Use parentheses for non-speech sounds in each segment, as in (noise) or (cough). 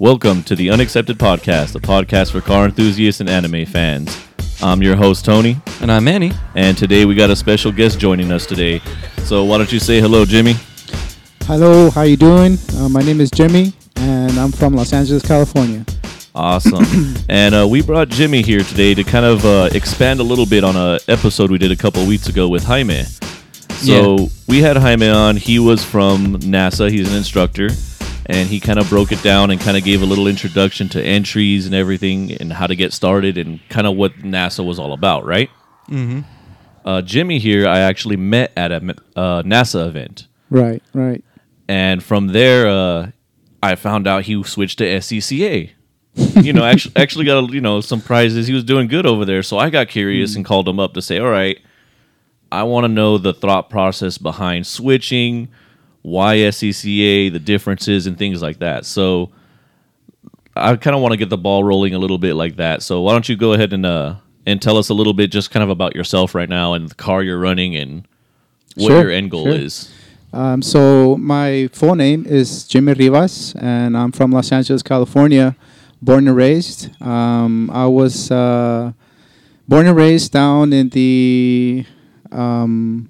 Welcome to the Unaccepted Podcast, a podcast for car enthusiasts and anime fans. I'm your host, Tony, And I'm Manny. and today we got a special guest joining us today. So why don't you say hello, Jimmy? Hello, how you doing? Uh, my name is Jimmy, and I'm from Los Angeles, California. Awesome. (coughs) and uh, we brought Jimmy here today to kind of uh, expand a little bit on a episode we did a couple weeks ago with Jaime. So Yeah. we had Jaime on. He was from NASA. He's an instructor, and he kind of broke it down and kind of gave a little introduction to entries and everything, and how to get started, and kind of what NASA was all about, right? Mm-hmm. Uh, Jimmy here, I actually met at a uh, NASA event, Right, right. and from there, uh, I found out he switched to SCCA. (laughs) you know, actually, actually got you know some prizes. He was doing good over there, so I got curious and called him up to say, "All right, I want to know the thought process behind switching, why SCCA, the differences, and things like that." So, I kind of want to get the ball rolling a little bit like that. So, why don't you go ahead and uh and tell us a little bit, just kind of about yourself right now and the car you're running and what Sure, your end goal sure. is. Um, so my full name is Jimmy Rivas, and I'm from Los Angeles, California, born and raised. Um, I was uh, born and raised down in the um,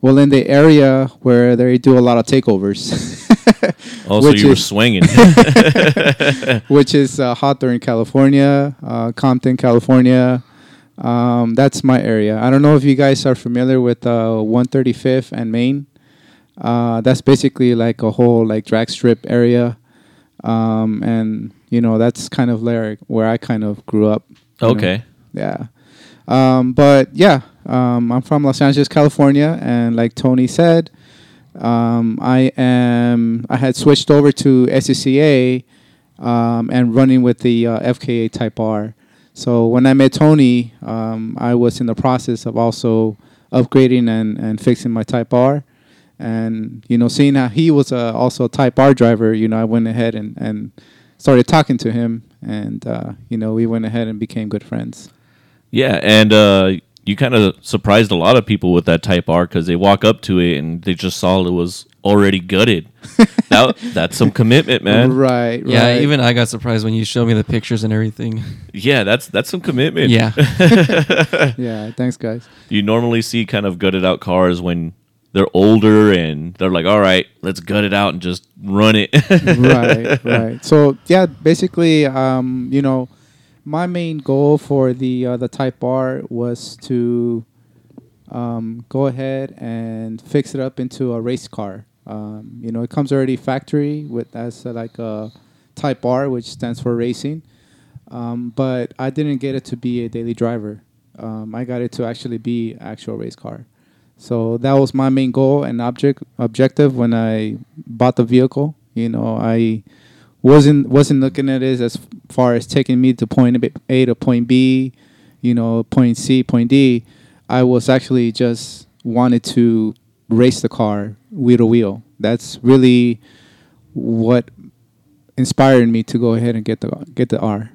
well, in the area where they do a lot of takeovers. (laughs) Oh, so you were is- swinging. (laughs) which is uh, Hawthorne, California, uh, Compton, California. Um, that's my area. I don't know if you guys are familiar with uh, 135th and Main. Uh, that's basically like a whole like drag strip area, um, and you know that's kind of where where I kind of grew up. you know. okay. Yeah. Um, but yeah, um, I'm from Los Angeles, California, and like Tony said, um, I am. I had switched over to SCCA um, and running with the uh, FK8 Type R. So when I met Tony, um, I was in the process of also upgrading and, and fixing my Type R. And you know, seeing how he was uh, also a Type R driver, you know, I went ahead and, and started talking to him, and uh, you know, we went ahead and became good friends. Yeah, and uh, you kind of surprised a lot of people with that Type R because they walk up to it and they just saw it was already gutted. (laughs) that, that's some commitment, man. Right, right. Yeah, even I got surprised when you showed me the pictures and everything. Yeah, that's that's some commitment. Yeah. (laughs) yeah. Thanks, guys. you normally see kind of gutted out cars when they're older and they're like, "All right, let's gut it out and just run it." (laughs) right, right. So yeah, basically, um, you know, my main goal for the uh, the Type R was to um, go ahead and fix it up into a race car. Um, you know, it comes already factory with as uh, like a Type R, which stands for racing. Um, but I didn't get it to be a daily driver. Um, I got it to actually be actual race car. So that was my main goal and object objective when I bought the vehicle. You know, I wasn't wasn't looking at it as far as taking me to point A to point B, you know, point C, point D. I was actually just wanted to race the car wheel to wheel. That's really what inspired me to go ahead and get the get the R.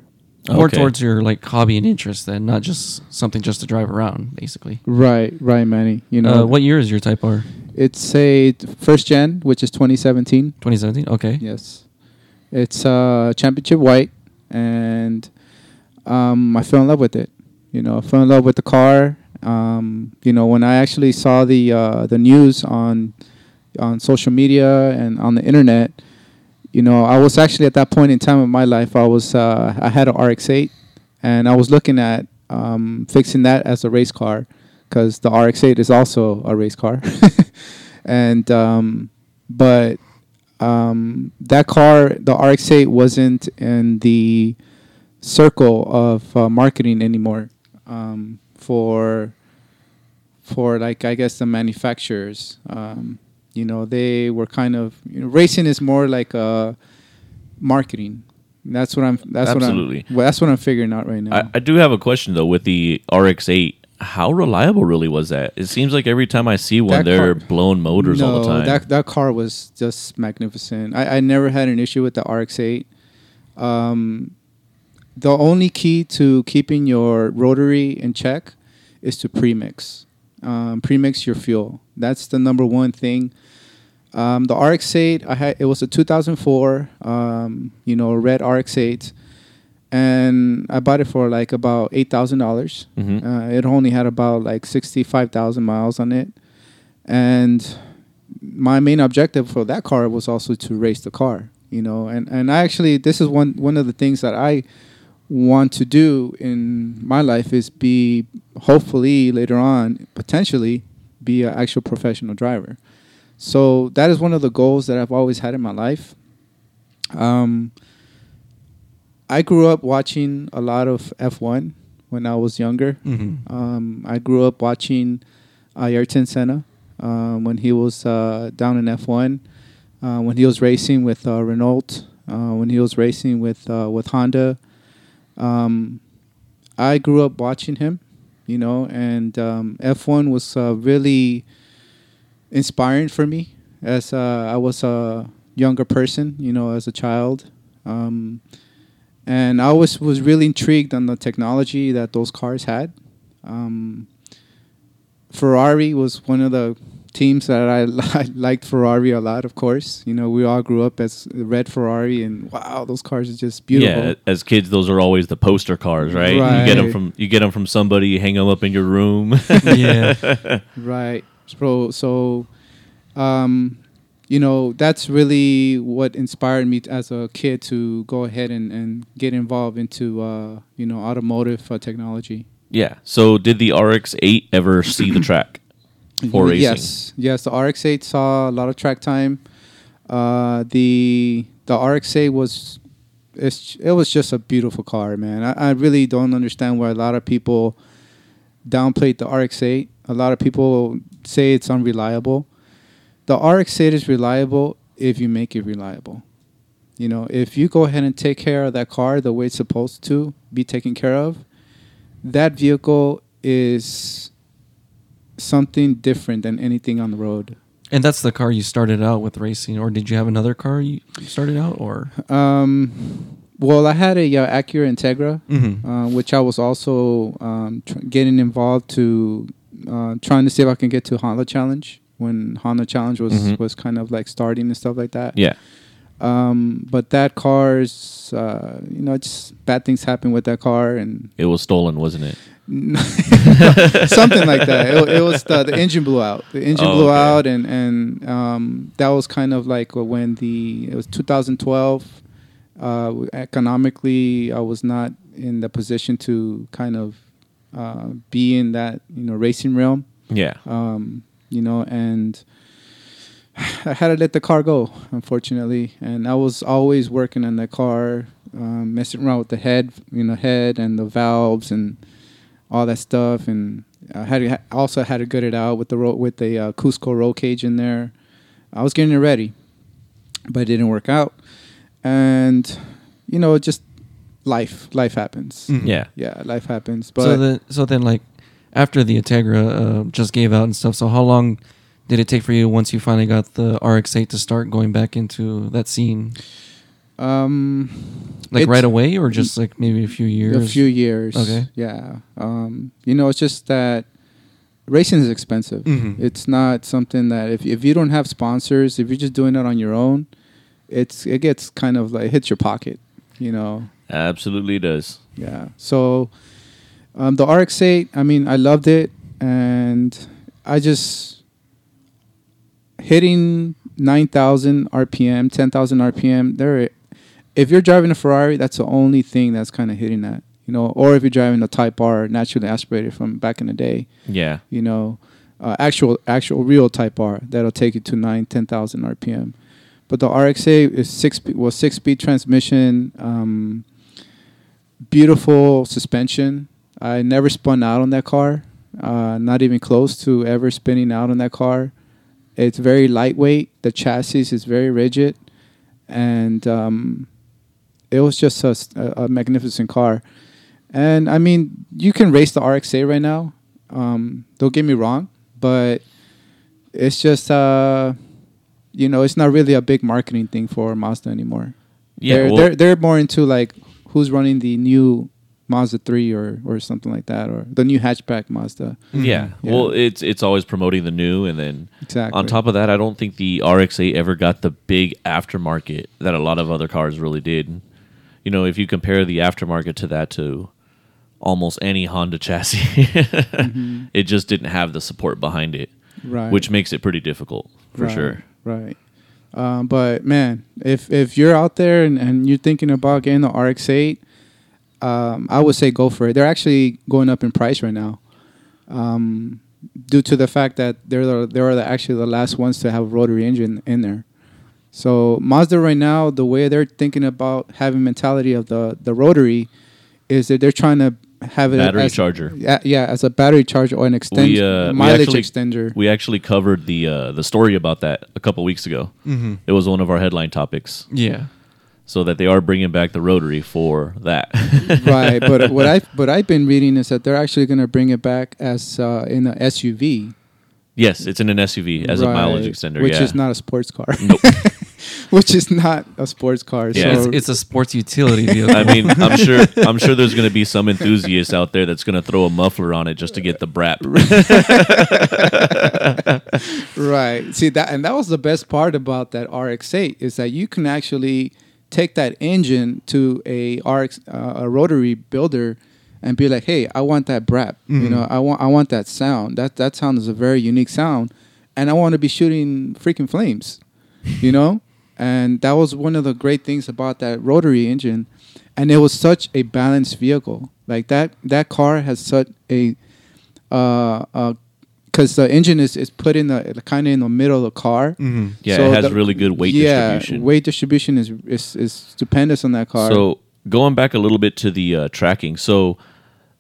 More towards your like hobby and interest then, not just something just to drive around, basically. Right, right, Manny. You know, Uh, what year is your Type R? it's a first gen, which is 2017. 2017? Okay. Yes, it's uh, championship white, and um, I fell in love with it. You know, I fell in love with the car. Um, you know, when I actually saw the uh, the news on on social media and on the internet, you know, I was actually at that point in time in my life, I was uh, I had an RX-8, and I was looking at um, fixing that as a race car because the RX-8 is also a race car, (laughs) and um, but um, that car, the RX-8, wasn't in the circle of uh, marketing anymore um, for for like I guess the manufacturers. Um, you know, they were kind of you know, racing is more like uh, marketing. That's what I'm. That's Absolutely. what I'm. Well, that's what I'm figuring out right now. I, I do have a question though with the RX-8. How reliable really was that? It seems like every time I see one, That they're car- blown motors all the time. That that car was just magnificent. I, I never had an issue with the RX-8. Um, the only key to keeping your rotary in check is to premix. Um, premix your fuel. That's the number one thing. Um, the RX-8, I had it was a 2004, um, you know, red RX-8, and I bought it for like about eight thousand dollars. Mhm. Uh, it only had about like sixty-five thousand miles on it, and my main objective for that car was also to race the car. You know, and and I actually this is one one of the things that I want to do in my life is be hopefully later on potentially be an actual professional driver. So that is one of the goals that I've always had in my life. Um, I grew up watching a lot of F1 when I was younger. Mm-hmm. Um, I grew up watching uh, Ayrton Senna um, when he was uh, down in F1, uh, when he was racing with uh, Renault, uh, when he was racing with uh, with Honda. Um, I grew up watching him, you know, and um, F1 was uh, really inspiring for me as uh, I was a younger person, you know, as a child. And I always was really intrigued on the technology that those cars had. Um, Ferrari was one of the teams that I, (laughs) I liked Ferrari a lot. Of course, you know we all grew up as red Ferrari, and wow, those cars are just beautiful. Yeah, as kids, those are always the poster cars, right? You get them from you get them from somebody, you hang them up in your room. yeah. (laughs) Right. So so um you know, that's really what inspired me as a kid to go ahead and, and get involved into uh, you know, automotive uh, technology. yeah. So, did the RX-8 ever see the track (clears throat) for racing? Yes. Yes, the RX-8 saw a lot of track time. Uh the the RX-8 was it's it was just a beautiful car, man. I, I really don't understand why a lot of people downplayed the RX-8. A lot of people say it's unreliable. The RX-8 is reliable if you make it reliable. You know, if you go ahead and take care of that car the way it's supposed to be taken care of, that vehicle is something different than anything on the road. And that's the car you started out with racing, or did you have another car you started out, or? Um, well, I had a uh, Acura Integra, Mm-hmm. uh, which I was also um, tr- getting involved to uh, trying to see if I can get to Honda Challenge when Honda Challenge was Mhm. was kind of like starting and stuff like that. Yeah. Um, but that car's, uh, you know, just bad things happen with that car and It was stolen, wasn't it? (laughs) something like that. It, it was the, the engine blew out. The engine Oh, blew okay. out, and and um, that was kind of like when the it was 2012. Uh, economically, I was not in the position to kind of uh, be in that you know racing realm. Yeah. Um, you know, and (sighs) I had to let the car go, unfortunately. And I was always working on the car, um, messing around with the head, you know, head and the valves and all that stuff. And I had to, also had to gut it out with the ro- with the uh, Cusco roll cage in there. I was getting it ready, but it didn't work out. And you know, just life, life happens. Mhm. Yeah. Yeah, life happens. But so then, so then, like after the Integra uh, just gave out and stuff. So how long did it take for you once you finally got the RX-8 to start going back into that scene? um, Like right away, or just like maybe a few years? A few years. Okay. Yeah. Um, you know, it's just that racing is expensive. Mhm. It's not something that if if you don't have sponsors, if you're just doing it on your own, it's it gets kind of like hits your pocket. You know. Absolutely does. Yeah. So um, the RX-8, I mean, I loved it, and I just hitting 9,000 RPM, 10,000 RPM. There, if you're driving a Ferrari, that's the only thing that's kind of hitting that. You know, or if you're driving a Type R, naturally aspirated from back in the day, Yeah. you know, uh, actual actual real Type R that'll take you to nine, 10,000 RPM. But the RX-8 is six well six speed transmission, um, beautiful suspension. I never spun out on that car, uh, not even close to ever spinning out on that car. It's very lightweight. The chassis is very rigid, and um, it was just a magnificent car. And I mean, you can race the RX-8 right now. Um, don't get me wrong, but it's just uh, you know, it's not really a big marketing thing for Mazda anymore. Yeah. they're, well, they're they're more into like who's running the new Mazda three or or something like that, or the new hatchback Mazda. Yeah. Yeah. Well, it's it's always promoting the new, and then Exactly. on top of that, I don't think the RX-8 ever got the big aftermarket that a lot of other cars really did. You know, if you compare the aftermarket to that to almost any Honda chassis, (laughs) Mm-hmm. it just didn't have the support behind it, right. which makes it pretty difficult for Right, sure. Right. Um, but man, if if you're out there and, and you're thinking about getting the RX-8, um, I would say go for it. They're actually going up in price right now, um, due to the fact that they're the, they're the, actually the last ones to have a rotary engine in there. So Mazda right now, the way they're thinking about having mentality of the the rotary, is that they're trying to have it Battery as, charger. Yeah, yeah, as a battery charger or an extension, uh, we mileage actually- extender. We actually covered the uh, the story about that a couple weeks ago. Mm-hmm. It was one of our headline topics, Yeah. So that they are bringing back the rotary for that. (laughs) right but (laughs) what i what i've been reading is that they're actually going to bring it back as uh, in an suv yes, it's in an SUV as a mileage Right, extender, which yeah. is not a sports car Nope. (laughs) which is not a sports car Yeah. so It's, it's a sports utility vehicle. I mean, I'm sure I'm sure there's going to be some enthusiast out there that's going to throw a muffler on it just to get the brap. right see that and that was the best part about that rx8 is that you can actually take that engine to a rx uh, a rotary builder and be like hey i want that brap you know i want i want that sound. That that sound is a very unique sound and i want to be shooting freaking flames you know? (laughs) And that was one of the great things about that rotary engine and it was such a balanced vehicle. Like that that car has such a uh uh because the engine is, is put in the kind of in the middle of the car hmm Yeah, So it has the- really good weight yeah, distribution. weight distribution is, is is stupendous on that car So going back a little bit to the uh, tracking, so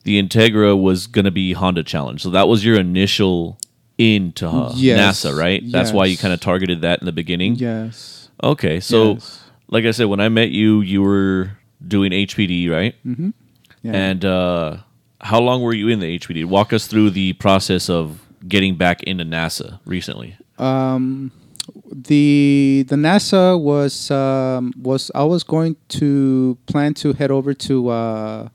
the Integra was going to be Honda Challenge, so that was your initial into uh, Yes, NASA, right? That's why you kind of targeted that in the beginning. yes Okay, so Yes. like I said, when I met you, you were doing HPD, right? mm-hmm. yeah. And uh, how long were you in the HPD? Walk us through the process of getting back into NASA recently. um the the NASA was um, was I was going to plan to head over to uh,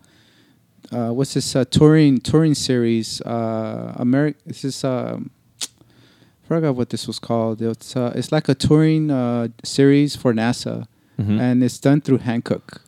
uh, what's this uh, touring touring series uh, America this is um, I forgot what this was called it's uh, it's like a touring uh, series for NASA Mhm. and it's done through Hankook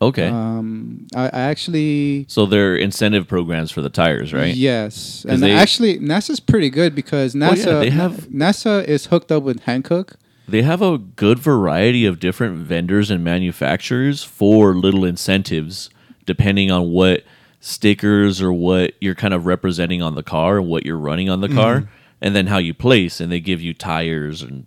Okay. um, I, I actually so they're incentive programs for the tires, right? Yes, and they- actually NASA's pretty good because Well, NASA yeah, they have- NASA is hooked up with Hankook. They have a good variety of different vendors and manufacturers for little incentives depending on what stickers or what you're kind of representing on the car and what you're running on the car and then how you place and they give you tires and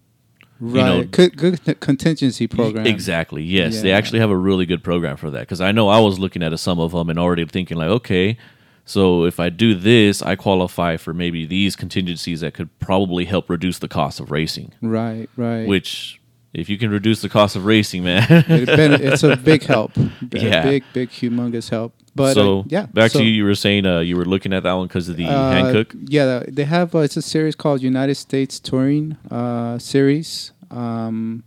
Right, know- good, good contingency program. Exactly. Yes, they actually have a really good program for that. Because I know I was looking at some of them and already thinking like, okay, so if I do this, I qualify for maybe these contingencies that could probably help reduce the cost of racing. Right, right. Which, if you can reduce the cost of racing, man. it's a big help. (laughs) A Yeah. big, big, humongous help. But so uh, yeah, back so, to you. You were saying uh, you were looking at that one because of the uh, Hankook. Yeah, they have. Uh, it's a series called United States Touring uh, Series, um,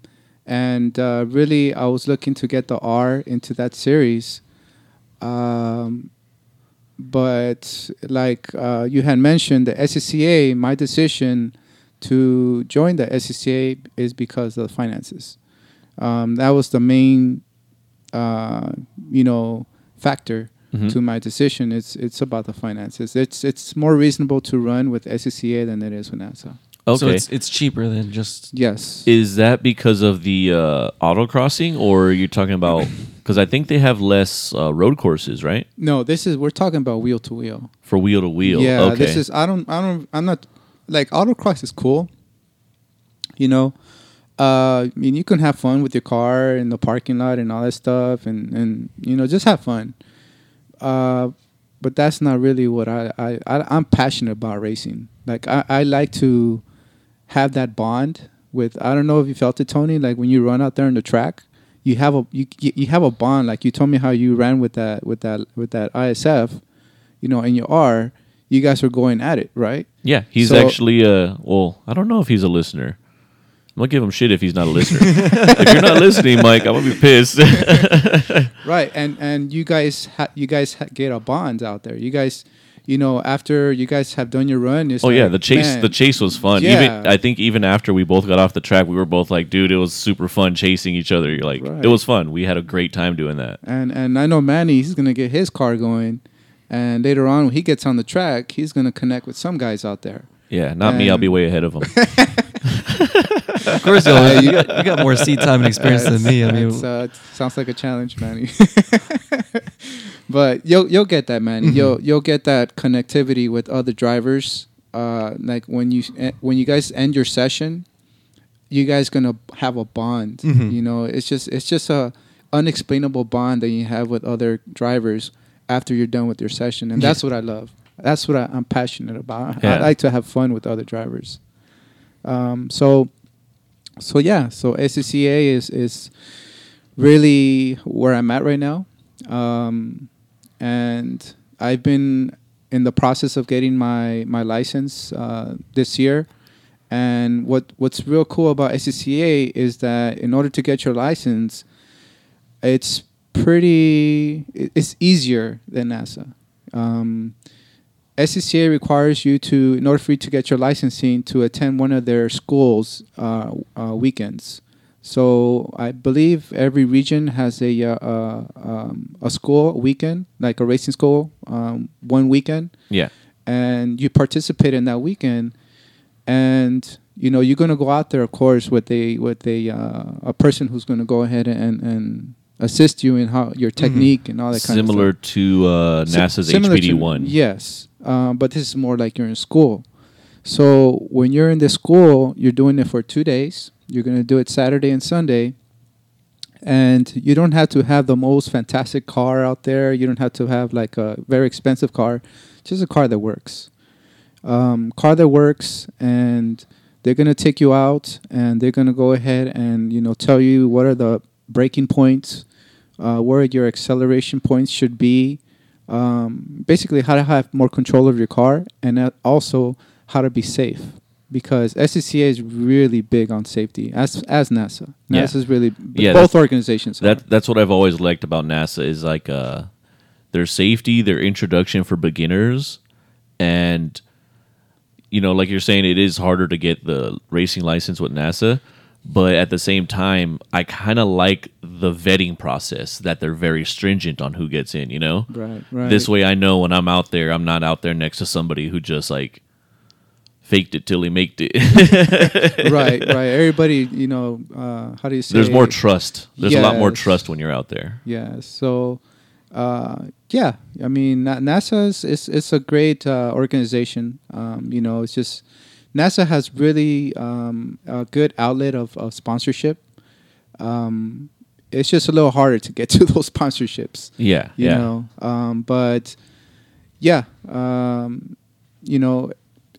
and uh, really, I was looking to get the R into that series. Um, but like uh, you had mentioned, the SCCA, my decision to join the SCCA is because of the finances. Um, that was the main, uh, you know, factor Mhm. to my decision. It's it's about the finances. It's it's more reasonable to run with SCCA than it is with NASA. Okay. So it's it's cheaper than just Yes. Is that because of the uh, autocrossing, or are you talking about? (coughs) Because I think they have less uh, road courses, right? no, this is we're talking about wheel to wheel. For wheel to wheel. Yeah, okay. this is I don't I don't I'm not like autocross is cool. You know, uh, I mean you can have fun with your car in the parking lot and all that stuff, and and you know just have fun. Uh, but that's not really what I I, I I'm passionate about racing. Like I, I like to have that bond with. I don't know if you felt it, Tony. Like when you run out there on the track, you have a you you have a bond. Like you told me how you ran with that with that with that ISF, you know, and your R. You guys were going at it, right? Yeah, he's So- actually uh well, I don't know if he's a listener. I'm gonna give him shit if he's not a listener. if you're not listening, Mike, I'm gonna be pissed. (laughs) Right, and and you guys ha- you guys ha- get a bond out there. You guys, you know, after you guys have done your run, it's oh yeah, the chase man, the chase was fun. Yeah. Even I think even after we both got off the track, we were both like, dude, it was super fun chasing each other. You're like, Right. it was fun. We had a great time doing that. And and I know Manny, he's gonna get his car going, and later on when he gets on the track, he's gonna connect with some guys out there. Yeah, not me. I'll be way ahead of him. (laughs) (laughs) Of course, you'll, you, got, you got more seat time and experience than me. I mean, uh, it sounds like a challenge, Manny. (laughs) but you'll you'll get that, Manny. Mm-hmm. You'll you'll get that connectivity with other drivers. Uh, like when you eh, when you guys end your session, you guys gonna have a bond. Mhm. You know, it's just it's just a unexplainable bond that you have with other drivers after you're done with your session, and Yeah. that's what I love. That's what I, I'm passionate about. Yeah. I like to have fun with other drivers. Um, so, so yeah, so SCCA is is really where I'm at right now, um, and I've been in the process of getting my my license uh, this year. And what what's real cool about SCCA is that in order to get your license, it's pretty it's easier than NASA. Um, SCCA requires you to, in order for you to get your licensing, to attend one of their schools uh, uh, weekends. So I believe every region has a uh, uh, um, a school weekend, like a racing school, um, one weekend, Yeah, and you participate in that weekend, and you know you're gonna go out there, of course, with a with a uh, a person who's gonna go ahead and and assist you in how your technique and all that kind of stuff. similar to uh, NASA's similar HPD to- one. Yes, um, but this is more like you're in school. So when you're in the school, you're doing it for two days. You're going to do it Saturday and Sunday, and you don't have to have the most fantastic car out there. You don't have to have like a very expensive car, just a car that works. Um, car that works, and they're to take you out, and they're to go ahead and you know tell you what are the braking points, uh, where your acceleration points should be, um, basically how to have more control of your car and that also how to be safe because SCCA is really big on safety as as NASA. Yeah. NASA is really Yeah, both organizations. are. That's what I've always liked about NASA is like uh their safety, their introduction for beginners, and you know, like you're saying, it is harder to get the racing license with NASA. But at the same time, I kind of like the vetting process that they're very stringent on who gets in. You know, right, right. this way I know when I'm out there, I'm not out there next to somebody who just like faked it till he made it. (laughs) right, (laughs) right. Everybody, you know, uh, how do you say? There's more trust. There's a lot more trust when you're out there. Yeah. So, uh, yeah. I mean, NASA is it's, it's a great uh, organization. Um, you know, it's just NASA has really um, a good outlet of, of sponsorship. Um, it's just a little harder to get (laughs) to those sponsorships. Yeah, You yeah. know, um, but yeah, um, you know,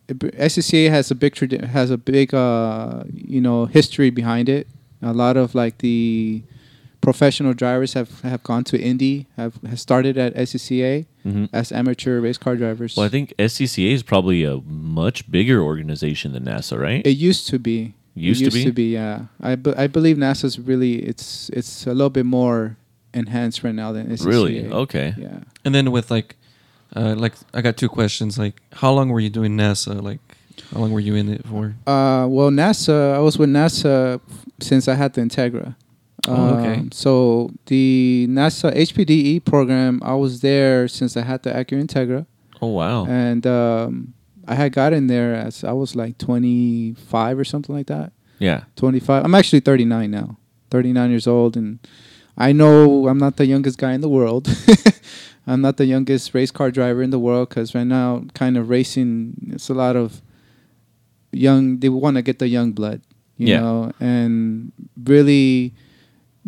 SCCA has a big tradi- has a big uh, you know history behind it. A lot of like the professional drivers have, have gone to Indy, have, have started at SCCA Mhm. as amateur race car drivers. Well, I think SCCA is probably a much bigger organization than NASA, right? it used to be. Used it to used be? to be. Yeah, I, be- I believe NASA's really it's it's a little bit more enhanced right now than SCCA. really? Okay. Yeah. and then with like, uh, like I got two questions. Like, how long were you doing NASA? Like, how long were you in it for? Uh, well, NASA. I was with NASA since I had the Integra. Oh, okay. Um, so the NASA HPDE program, I was there since I had the Acura Integra, Oh wow. and um, I had got in there as I was like 25 or something like that. yeah. 25. I'm actually 39 now. 39 years old, and I know I'm not the youngest guy in the world. (laughs) I'm not the youngest race car driver in the world because right now, kind of racing, it's a lot of young. They want to get the young blood, you Yeah. know, and really,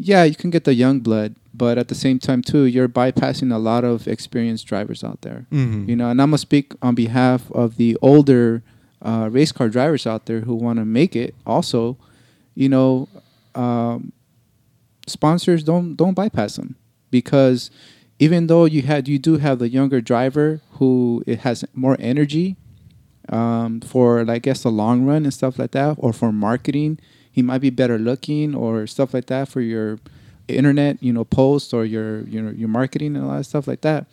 yeah, you can get the young blood, but at the same time too, you're bypassing a lot of experienced drivers out there Mm-hmm. you know and i'm gonna speak on behalf of the older uh, race car drivers out there who want to make it also you know um, sponsors don't don't bypass them because even though you had you do have the younger driver who it has more energy um, for like, I guess the long run and stuff like that or for marketing he might be better looking or stuff like that for your internet, you know, post or your you know your marketing and a lot of stuff like that.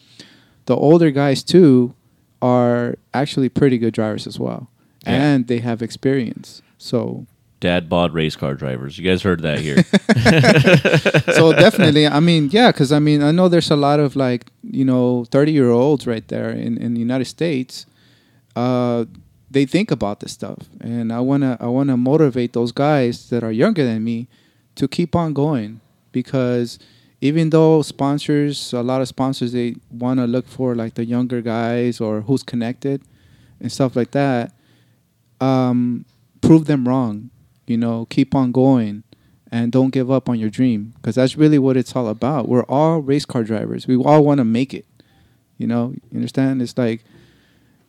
The older guys too are actually pretty good drivers as well, Yeah. and they have experience. So Dad bod race car drivers. You guys heard that here. (laughs) (laughs) so definitely i mean yeah because i mean i know there's a lot of like you know 30 year olds right there in, in the united states uh, they think about this stuff and i want to i want to motivate those guys that are younger than me to keep on going because even though sponsors a lot of sponsors they want to look for like the younger guys or who's connected and stuff like that um, prove them wrong you know keep on going and don't give up on your dream because that's really what it's all about. We're all race car drivers. We all want to make it. You know, you understand? It's like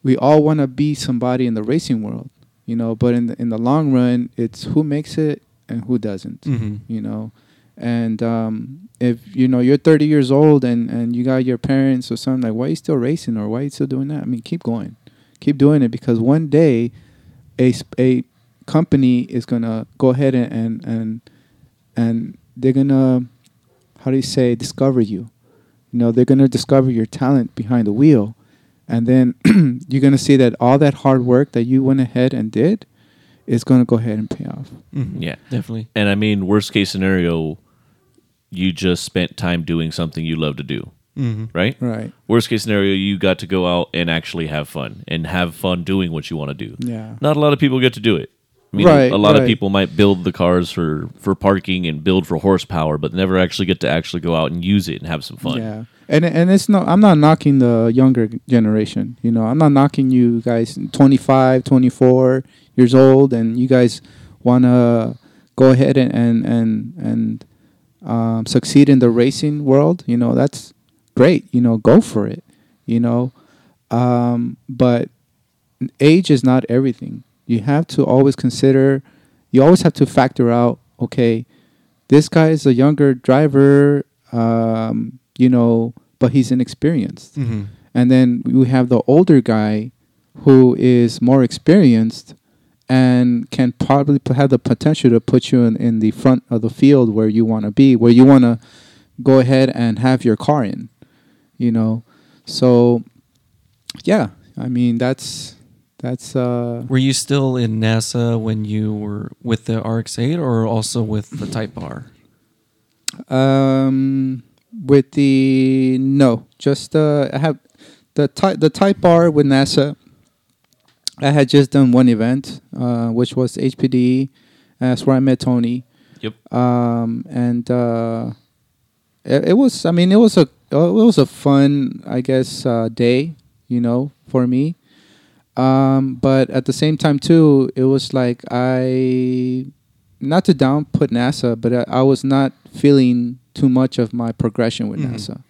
we all want to be somebody in the racing world. You know, but in the in the long run, it's who makes it and who doesn't. Mhm. You know, and um, if you know you're 30 years old and and you got your parents or something like, why are you still racing or why are you still doing that? I mean, keep going, keep doing it because one day, a a company is gonna go ahead and and and, and they're gonna how do you say discover you you know they're gonna discover your talent behind the wheel and then (clears throat) you're gonna see that all that hard work that you went ahead and did is gonna go ahead and pay off Mhm. Yeah. definitely. and I mean, worst case scenario, you just spent time doing something you love to do, hmm right? right Worst case scenario, you got to go out and actually have fun and have fun doing what you want to do. yeah Not a lot of people get to do it. I mean, Right, a lot of people might build the cars for for parking and build for horsepower, but never actually get to actually go out and use it and have some fun. Yeah, and and it's not. I'm not knocking the younger generation. You know, I'm not knocking you guys, 25, 24 years old, and you guys want to go ahead and and and and um, succeed in the racing world. You know, that's great. You know, go for it. You know, um, but age is not everything. You have to always consider. You always have to factor out. Okay, this guy is a younger driver, um, you know, but he's inexperienced. hmm And then we have the older guy who is more experienced and can probably p- have the potential to put you in, in the front of the field where you want to be, where you want to go ahead and have your car in, you know. So, yeah, I mean, that's, that's, uh, Were you still in NASA when you were with the RX-8, or also with the Type R? Um, with the no, just uh, I have the type the Type R with NASA. I had just done one event, uh, which was HPD. That's where I met Tony. Yep. Um, and uh, it, it was. I mean, it was a it was a fun, I guess, uh, day. You know, for me. Um, but at the same time too, it was like I, not to down put NASA, but I, I was not feeling too much of my progression with Mhm. NASA.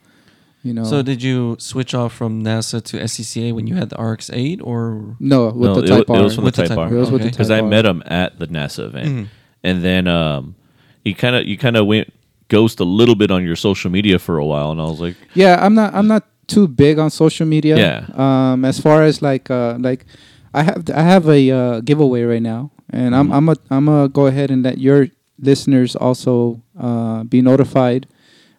You know. So did you switch off from NASA to SCCA when you had the RX-8, or no, with No, the it Type it R. was from the With the Type Type R. R. It was with the Okay. Because Type met him at the NASA event, Mhm. and then um, he kind of you kind of went ghost a little bit on your social media for a while, and I was like, Yeah, I'm not. I'm not too big on social media. Yeah. Um, as far as like, uh, like, I have I have a uh, giveaway right now, and I'm Mhm. I'm a I'm gonna go ahead and let your listeners also uh, be notified.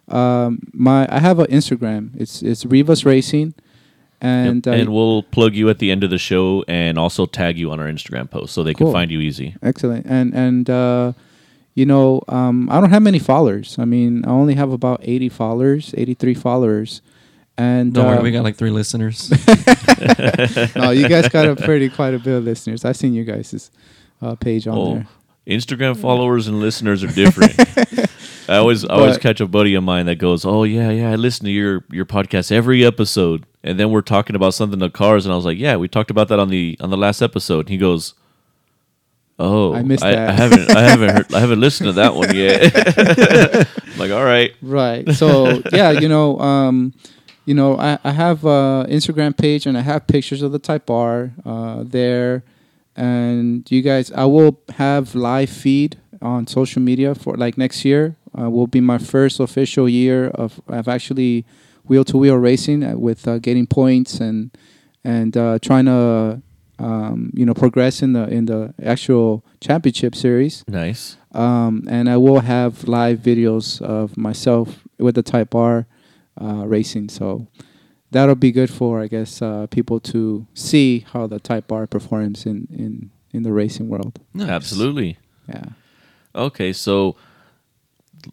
Um, my I have an Instagram. It's it's Rivas Racing, and Yep. uh, and we'll plug you at the end of the show, and also tag you on our Instagram post so they Cool. can find you easy. excellent. And and uh, you know, um, I don't have many followers. I mean, I only have about 80 followers, 83 followers. And don't worry, uh, we got like three listeners. (laughs) (laughs) no, you guys got a pretty quite a bit of listeners. I've seen you guys' uh, page on Oh, there. Instagram followers and listeners are different. (laughs) I always I always But- catch a buddy of mine that goes, "Oh yeah, yeah, I listen to your your podcast every episode." And then we're talking about something to cars, and I was like, "Yeah, we talked about that on the on the last episode." And he goes, "Oh, I missed I, that." I haven't I haven't heard, I haven't listened to that one yet." I'm like, all right, Right. So yeah, you know, um, you know, I, I have a Instagram page and I have pictures of the Type R uh, there, and you guys, I will have live feed on social media for like next year. Uh, will be my first official year of of actually wheel to wheel racing uh, with uh, getting points and and uh, trying to um, you know, progress in the in the actual championship series. Nice. Um, and I will have live videos of myself with the Type R uh, racing. So that'll be good for, I guess, uh, people to see how the Type R performs in, in, in the racing world. Nice. Absolutely. Yeah. Okay, so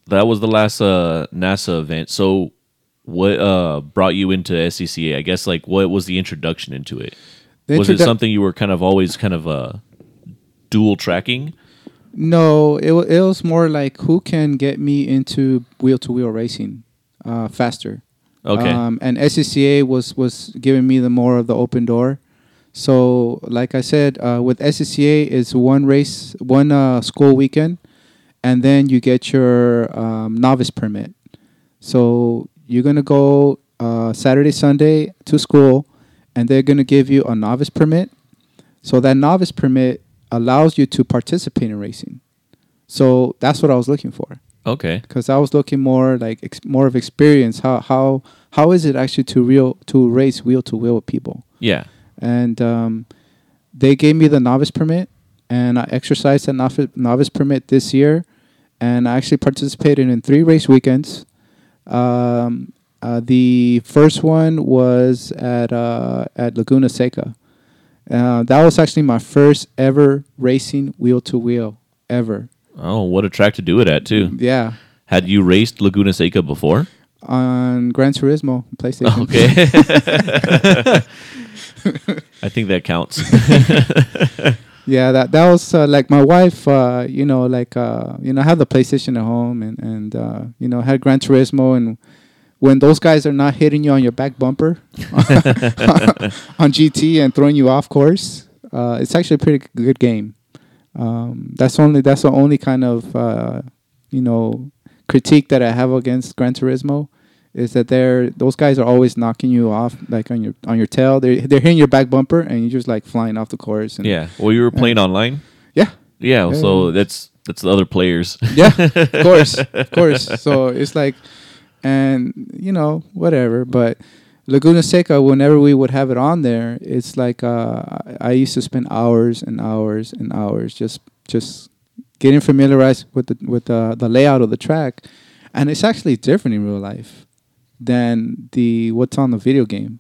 that was the last uh, NASA event. So what uh, brought you into SCCA? I guess like what was the introduction into it? The was it something you were kind of always kind of uh, dual tracking? No, it, wa- it was more like who can get me into wheel to wheel racing uh, faster. Okay. Um, and SCCA was was giving me the more of the open door. So, like I said, uh, with SCCA, it's one race, one uh, school weekend, and then you get your um, novice permit. So you're gonna go uh, Saturday, Sunday to school, and they're gonna give you a novice permit. So that novice permit allows you to participate in racing. So that's what I was looking for okay. because I was looking more like ex- more of experience. How how how is it actually to real to race wheel to wheel with people? Yeah. And um, they gave me the novice permit, and I exercised that novice, novice permit this year, and I actually participated in three race weekends. Um, uh, the first one was at uh, at Laguna Seca. Uh, that was actually my first ever racing wheel to wheel ever. Oh, what a track to do it at too. Yeah, Had you raced Laguna Seca before? on Gran Turismo PlayStation. Okay. (laughs) I think that counts. (laughs) Yeah, that that was uh, like my wife. Uh, you know, like uh, you know, I have the PlayStation at home, and and uh, you know, had Gran Turismo, and when those guys are not hitting you on your back bumper (laughs) on GT and throwing you off course, uh, it's actually a pretty good game. Um, that's only that's the only kind of uh, you know critique that I have against Gran Turismo is that they're those guys are always knocking you off like on your on your tail. They're they're hitting your back bumper and you're just like flying off the course. And yeah. Well, you were playing online. yeah, Yeah. Yeah, So that's that's the other players. yeah, of course, of (laughs) course. So it's like, and you know, whatever. But Laguna Seca, whenever we would have it on there, it's like uh, I- used to spend hours and hours and hours just just getting familiarized with the with the the layout of the track, and it's actually different in real life than the what's on the video game.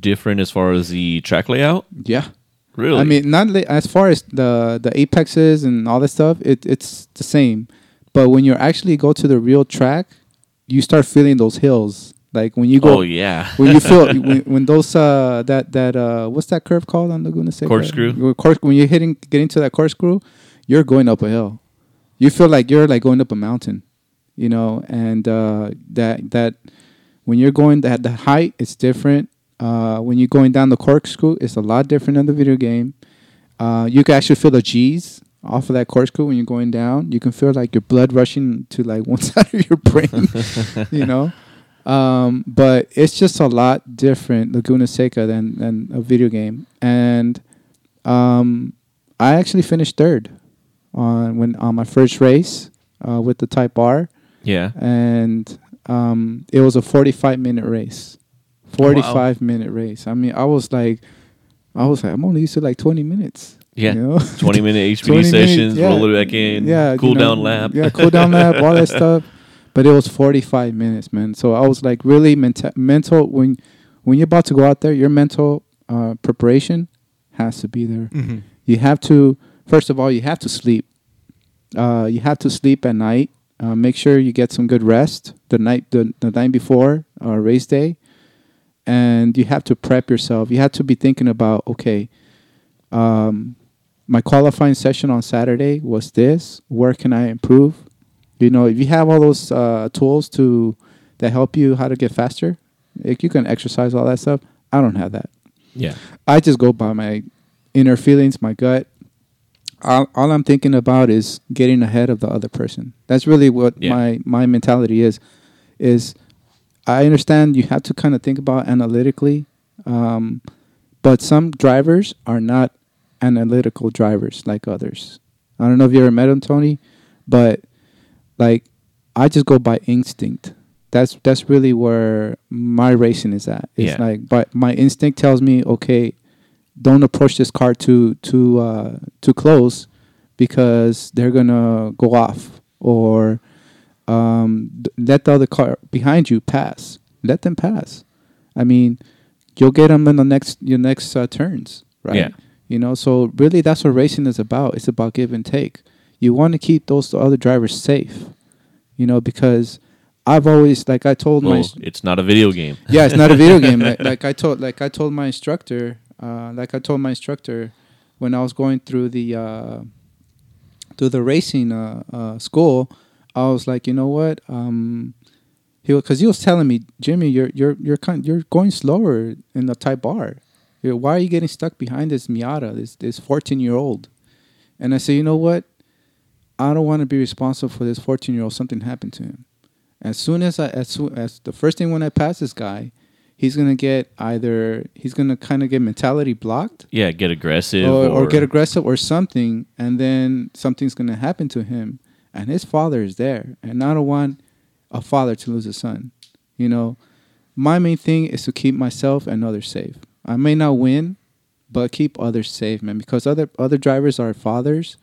Different as far as the track layout. Yeah. Really? I mean, not as far as the the apexes and all that stuff. It it's the same, but when you actually go to the real track, you start feeling those hills. Like when you go, oh yeah. when you feel (laughs) when, when those uh that that uh what's that curve called on Laguna Seca? Corkscrew? When Cork, when you're hitting getting to that corkscrew, you're going up a hill. You feel like you're like going up a mountain, you know, and uh, that that when you're going that the height it's different. Uh, when you're going down the corkscrew, it's a lot different than the video game. Uh, you can actually feel the G's off of that corkscrew when you're going down. You can feel like your blood rushing to like (laughs) one side of your brain, (laughs) you know. Um, but it's just a lot different Laguna Seca than than a video game. And um, I actually finished third on when on my first race uh, with the Type R, yeah. and um, it was a 45 minute race. 45 minute race. I mean, I was like, I was like, I'm only used to like 20 minutes. Yeah. You know? 20 minute HPD (laughs) 20 minutes, sessions, yeah. roll it back in, Yeah, cool you know, down lap. Yeah, cool down lap, all that (laughs) stuff. But it was 45 minutes, man. So I was like really menta- mental when when you're about to go out there, your mental uh, preparation has to be there. Mm-hmm. You have to first of all, you have to sleep. Uh, you have to sleep at night. Uh, make sure you get some good rest the night the, the night before uh, race day, and you have to prep yourself. You have to be thinking about okay, um, my qualifying session on Saturday was this. Where can I improve? You know, if you have all those uh, tools to that help you how to get faster, like you can exercise all that stuff. I don't have that. Yeah. I just go by my inner feelings, my gut. All, all I'm thinking about is getting ahead of the other person. That's really what Yeah. my my mentality is. Is I understand you have to kind of think about analytically, um, but some drivers are not analytical drivers like others. I don't know if you ever met him, Tony, but like I just go by instinct. That's that's really where my racing is at. It's Yeah. like, but my instinct tells me, okay, don't approach this car too too uh, too close because they're gonna go off or um, let the other car behind you pass. Let them pass. I mean, you'll get them in the next your next uh, turns, right? Yeah. You know, so really that's what racing is about. It's about give and take. You want to keep those other drivers safe, you know, because I've always like I told my Well, it's not a video game. (laughs) yeah, it's not a video game. (laughs) Like, like I told, like I told my instructor, uh, like I told my instructor when I was going through the uh, through the racing uh, uh, school, I was like, you know what? Um, he because he was telling me, Jimmy, you're you're you're kind you're going slower in the Type R. You know, why are you getting stuck behind this Miata, this this 14 year old? And I said, you know what? I don't want to be responsible for this 14 year old. Something happened to him. As soon as I, as soon as the first thing when I pass this guy, he's gonna get either he's gonna kind of get mentality blocked, Yeah, get aggressive or, or, or get aggressive or something, and then something's gonna happen to him, and his father is there, and I don't want a father to lose a son. You know, my main thing is to keep myself and others safe. I may not win, but keep others safe, man, because other other drivers are fathers,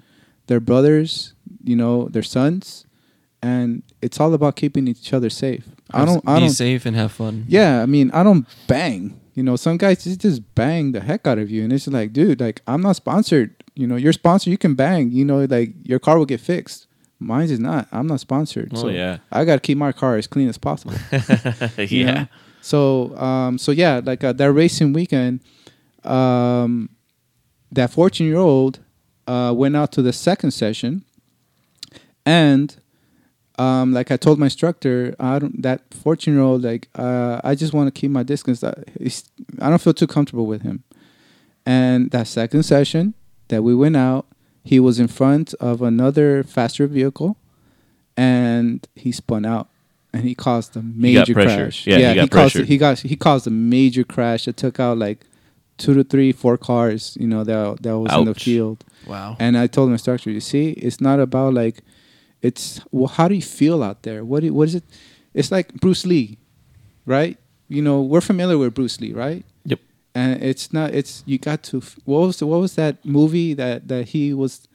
their brothers, you know, their sons, and it's all about keeping each other safe. I don't. I be don't. safe and have fun. Yeah, I mean, I don't bang. You know, some guys just, just bang the heck out of you, and it's like, dude, like I'm not sponsored. You know, you're sponsored. You can bang. You know, like your car will get fixed. Mine is not. I'm not sponsored. Oh, so yeah. I got to keep my car as clean as possible. (laughs) yeah. you know? So, um, so yeah, like uh, that racing weekend, um, that 14 year old uh, went out to the second session, and um, like I told my instructor, I don't that 14 year old like uh, I just want to keep my distance. I, I don't feel too comfortable with him. And that second session that we went out, he was in front of another faster vehicle, and he spun out, and he caused a got major pressure. crash. Yeah, he got caused pressure. he got he caused a major crash that took out like two to three, four cars. You know that that was in the field. Wow. And I told my instructor, you see, it's not about like, it's well, how do you feel out there? What what is it? It's like Bruce Lee, right? You know, we're familiar with Bruce Lee, right? Yep. And it's not. It's you got to. What was the, what was that movie that that he was?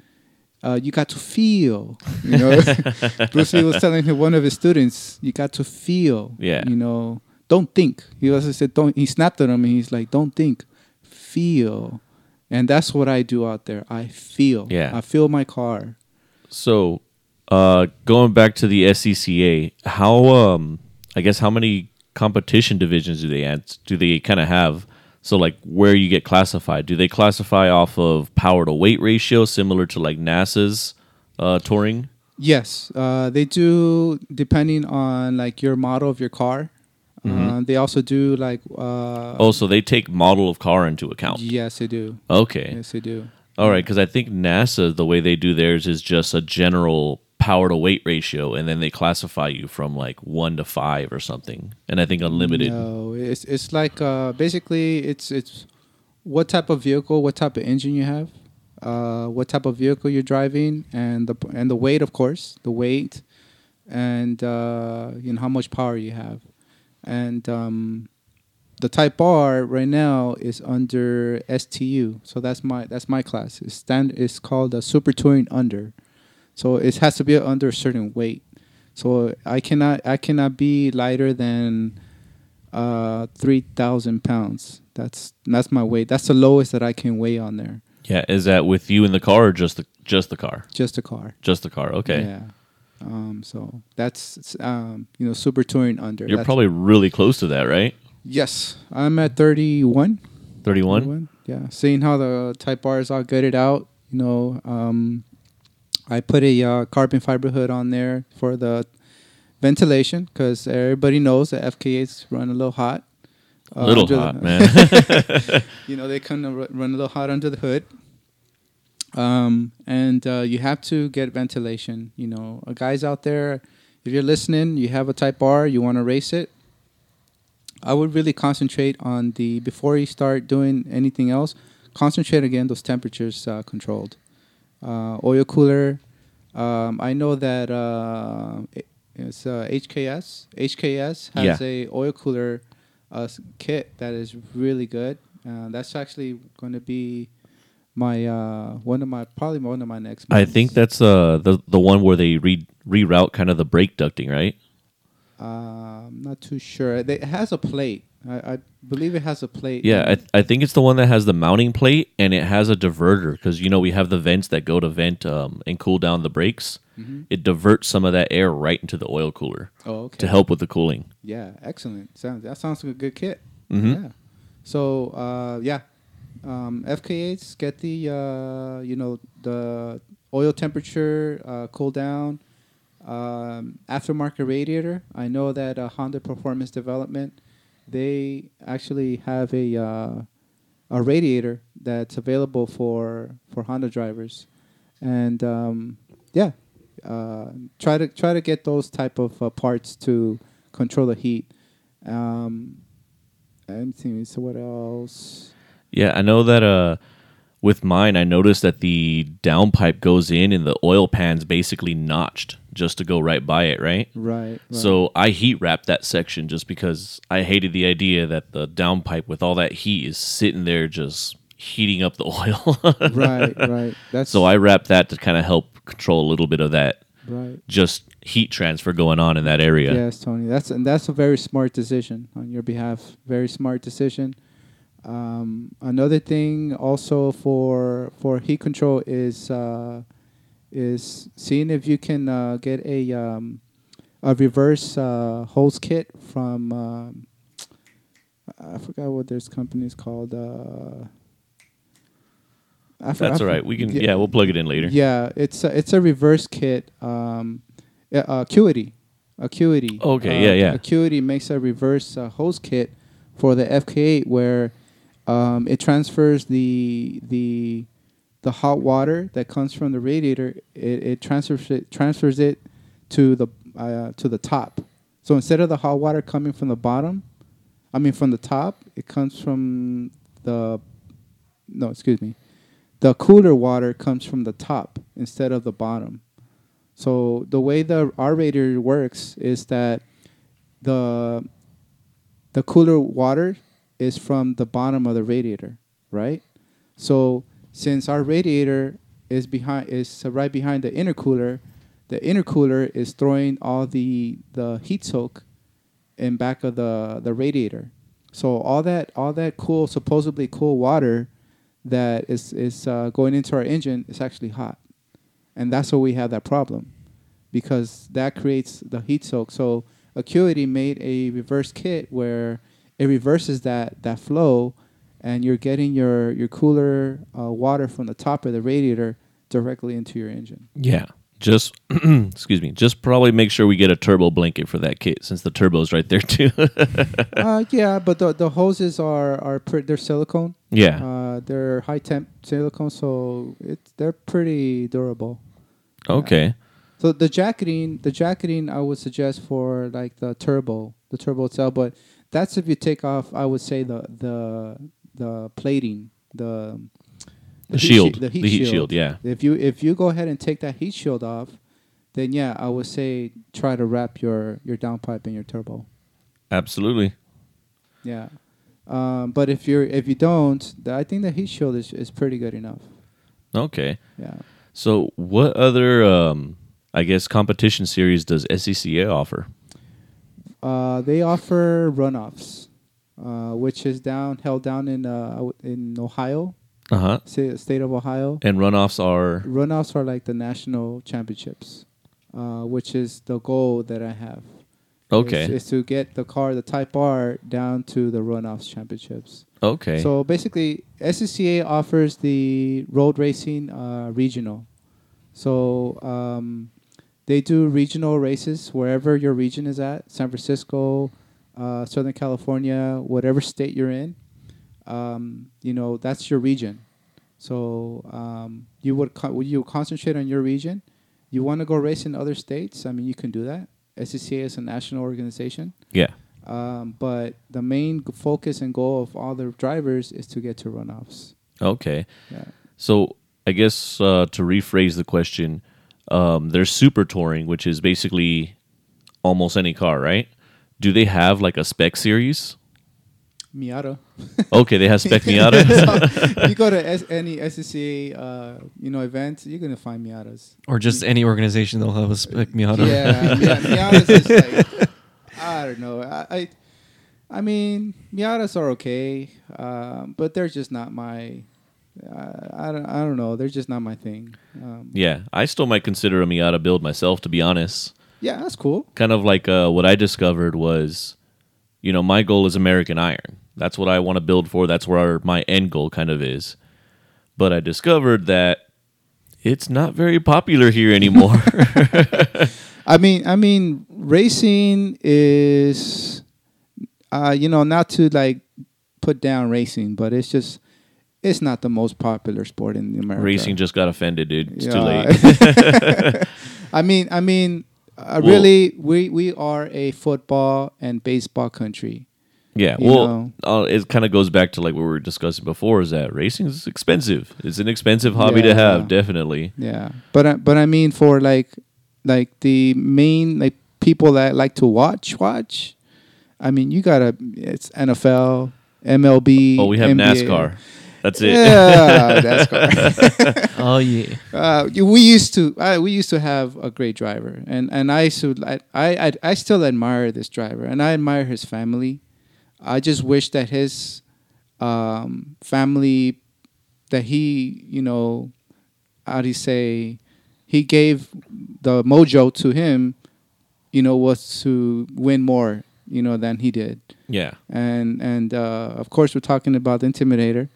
Uh, you got to feel. You know, (laughs) Bruce Lee was telling him, one of his students, you got to feel. Yeah. You know, don't think. He also said, don't. He snapped at him and he's like, don't think, feel. And that's what I do out there. I feel. Yeah. I feel my car. So, uh, going back to the SCCA, how um, I guess how many competition divisions do they add? Do they kind of have? So, like, where you get classified? Do they classify off of power to weight ratio, similar to like NASA's uh, touring? Yes, uh, they do depending on like your model of your car. Uh, they also do like. Uh, Oh, so they take model of car into account. Yes, they do. Okay, Yes, they do. all right. Because I think NASA, the way they do theirs is just a general power to weight ratio, and then they classify you from like one to five or something. And I think unlimited. No, it's it's like uh, basically it's it's what type of vehicle, what type of engine you have, uh, what type of vehicle you're driving, and the and the weight, of course, the weight, and uh, you know how much power you have, and um, the Type R right now is under STU, so that's my that's my class. It's stand it's called a Super Touring Under, so it has to be under a certain weight. So I cannot I cannot be lighter than uh, three thousand pounds. That's that's my weight. That's the lowest that I can weigh on there. Yeah, is that with you in the car or just the just the car? Just the car. Just the car. Okay. Yeah. Um, so that's um, you know super touring under. You're That's- probably really close to that, right? yes. I'm at thirty one. 31? Yeah. Seeing how the Type R is all gutted out, you know, um, I put a uh, carbon fiber hood on there for the ventilation because everybody knows that FK8s run a little hot. A little hot, the- (laughs) man. (laughs) you know, they kind of run a little hot under the hood. Um, and uh, you have to get ventilation. You know, uh, guys out there, if you're listening, you have a Type R, you want to race it. I would really concentrate on the before you start doing anything else. Concentrate again those temperatures uh, controlled. Uh, oil cooler. Um, I know that uh, it's uh, HKS. HKS has Yeah. a oil cooler uh, kit that is really good. Uh, that's actually going to be my uh, one of my probably one of my next. I think that's uh the the one where they re- reroute kind of the brake ducting, right? I'm not too sure. It has a plate. I, I believe it has a plate. Yeah, I, th- I think it's the one that has the mounting plate and it has a diverter because you know we have the vents that go to vent um, and cool down the brakes. Mhm. It diverts some of that air right into the oil cooler Oh, okay. to help with the cooling. Yeah, excellent. Sounds that sounds like a good kit. Mhm. Yeah. So uh, yeah, um, FK8s get the uh, you know the oil temperature uh, cool down. Um, aftermarket radiator. I know that uh, Honda Performance Development they actually have a uh, a radiator that's available for for Honda drivers, and um, yeah, uh, try to try to get those type of uh, parts to control the heat. Um, anything? So what else? Yeah, I know that uh with mine I noticed that the downpipe goes in and the oil pan's basically notched just to go right by it, right? Right. right. So I heat wrapped that section just because I hated the idea that the downpipe with all that heat is sitting there just heating up the (laughs) oil. right, right. That's So I wrapped that to kind of help control a little bit of that right. just heat transfer going on in that area. Yes, Tony. That's and that's a very smart decision on your behalf. Very smart decision. Um, another thing also for for heat control is uh, is seeing if you can uh, get a um, a reverse uh, hose kit from um, I forgot what this company is called. Uh, I That's I all right. We can yeah, we'll plug it in later. Yeah, it's a, it's a reverse kit. Um, yeah, Acuity, Acuity. Okay, Uh, yeah, yeah. Acuity makes a reverse uh, hose kit for the FK8 where um, it transfers the the the hot water that comes from the radiator. It, it transfers it transfers it to the uh, to the top. So instead of the hot water coming from the bottom, I mean from the top, it comes from the no, excuse me. The cooler water comes from the top instead of the bottom. So the way the our radiator works is that the the cooler water is from the bottom of the radiator, right? So since our radiator is behind is right behind the intercooler, the intercooler is throwing all the the heat soak in back of the the radiator. So all that all that cool supposedly cool water that is is uh, going into our engine is actually hot, and that's why we have that problem, because that creates the heat soak. So Acuity made a reverse kit where it reverses that that flow, and you're getting your your cooler uh, water from the top of the radiator directly into your engine. Yeah. Just (clears throat) excuse me. Just probably make sure we get a turbo blanket for that kit since the turbo's right there too. (laughs) uh, yeah, but the the hoses are are pre- they're silicone. yeah. Uh, they're high temp silicone, so it's they're pretty durable. okay. So the jacketing, the jacketing, I would suggest for like the turbo, the turbo itself. But that's if you take off. I would say the the the plating, the The heat shield. shi- The heat shield, yeah. If you if you go ahead and take that heat shield off, then yeah, I would say try to wrap your your downpipe in your turbo. Absolutely. Yeah. Um, but if you're if you don't, th- I think the heat shield is is pretty good enough. Okay. Yeah. So what other um I guess competition series does SCCA offer? Uh, they offer runoffs, uh, which is down held down in uh, in Ohio, Uh-huh. sta- state of Ohio. And runoffs are Runoffs are like the national championships, uh, which is the goal that I have. okay. is, is to get the car, the Type R, down to the runoffs championships. okay. So basically, SCCA offers the road racing uh, regional. So um, they do regional races wherever your region is at San Francisco, uh, Southern California, whatever state you're in. Um, you know, that's your region. So um, you would co- you concentrate on your region. You want to go race in other states? I mean, you can do that. SCCA is a national organization. yeah. Um, but the main focus and goal of all the drivers is to get to runoffs. Okay. Yeah. So I guess uh, to rephrase the question, um, there's super touring, which is basically almost any car, right? Do they have like a spec series? Miata. Okay, they have Spec (laughs) Miata. (laughs) So, you go to S- any SCCA, uh, you know, event, you're gonna find Miatas. Or just any organization they'll have a spec Miata. Yeah, yeah, Miatas is like I don't know. I, I, I mean, Miatas are okay, um, but they're just not my. Uh, I don't. I don't know. They're just not my thing. Um, yeah, I still might consider a Miata build myself, to be honest. Yeah, that's cool. Kind of like uh, what I discovered was, you know, my goal is American Iron. That's what I want to build for. That's where our, my end goal kind of is. But I discovered that it's not very popular here anymore. (laughs) (laughs) I mean, I mean, racing is, uh, you know, not to like put down racing, but it's just, it's not the most popular sport in America. Racing just got offended, dude. It's too late. (laughs) I mean, I mean, uh, Well- really, we we are a football and baseball country. Yeah, You well, uh, it kind of goes back to like what we were discussing before. Is that racing is expensive? It's an expensive hobby to Yeah. have, definitely. Yeah, but I- but I mean, for like like the main like people that like to watch watch. I mean, you gotta it's NFL, MLB. Oh, we have NBA. NASCAR. That's it. Yeah, (laughs) NASCAR. (laughs) Oh yeah. uh, we used to uh, we used to have a great driver, and and I used to I, I I still admire this driver, and I admire his family. I just wish that his um, family that he you know how do you say he gave the mojo to him, you know, was to win more, you know, than he did yeah, and and uh, of course we're talking about the Intimidator.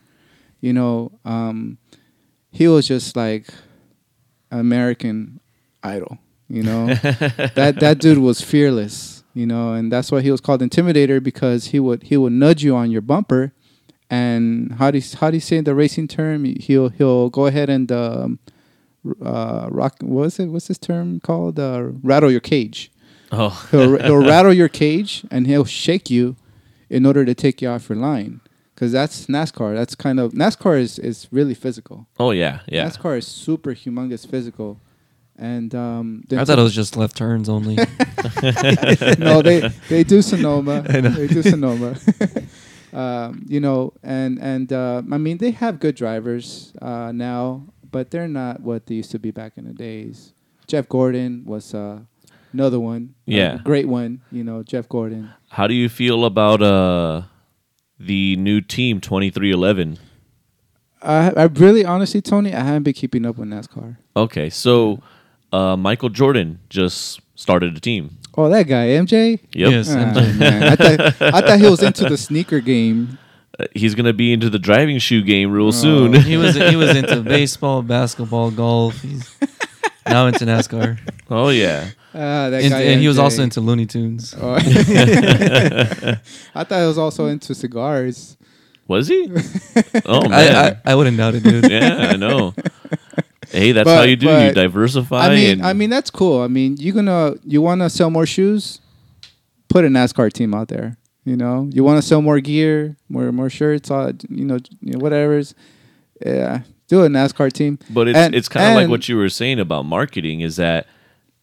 You know, um, he was just like American Idol. You know, (laughs) that that dude was fearless. You know, and that's why he was called Intimidator because he would he would nudge you on your bumper, and how do you, how do you say the racing term? He'll he'll go ahead and um, uh, rock. What's it? What's this term called? Uh, rattle your cage Oh, he'll, he'll (laughs) rattle your cage and he'll shake you in order to take you off your line. Because that's NASCAR. That's kind of NASCAR is, is really physical. oh yeah, yeah. NASCAR is super humongous physical, and um, I thought it was just left turns only. (laughs) (laughs) no, they they do Sonoma. (laughs) They do Sonoma. um, you know, and and uh, I mean they have good drivers uh, now, but they're not what they used to be back in the days. Jeff Gordon was uh, another one. a Yeah. great one. You know, Jeff Gordon. How do you feel about uh the new team twenty three eleven? I, I really, honestly, Tony, I haven't been keeping up with NASCAR. Okay, so uh, Michael Jordan just started a team. Oh, that guy, MJ. Yep, Yes. Ah, MJ. man. I thought I thought he was into the sneaker game. Uh, he's gonna be into the driving shoe game Oh. real soon. he was he was into baseball, basketball, golf. He's (laughs) now into NASCAR, Oh. oh yeah, Ah, that and, guy, and he was also into Looney Tunes. Oh. (laughs) I thought he was also into cigars. was he? (laughs) Oh man, I I wouldn't doubt it, dude. yeah, I know. Hey, that's But- how you do. You diversify. I mean, and, I mean that's cool. I mean, you gonna you want to sell more shoes? Put a NASCAR team out there. You know, you want to sell more gear, more more shirts, all you know, you know whatever's. Yeah, do a NASCAR team. But it's And- it's kind of like what you were saying about marketing is that,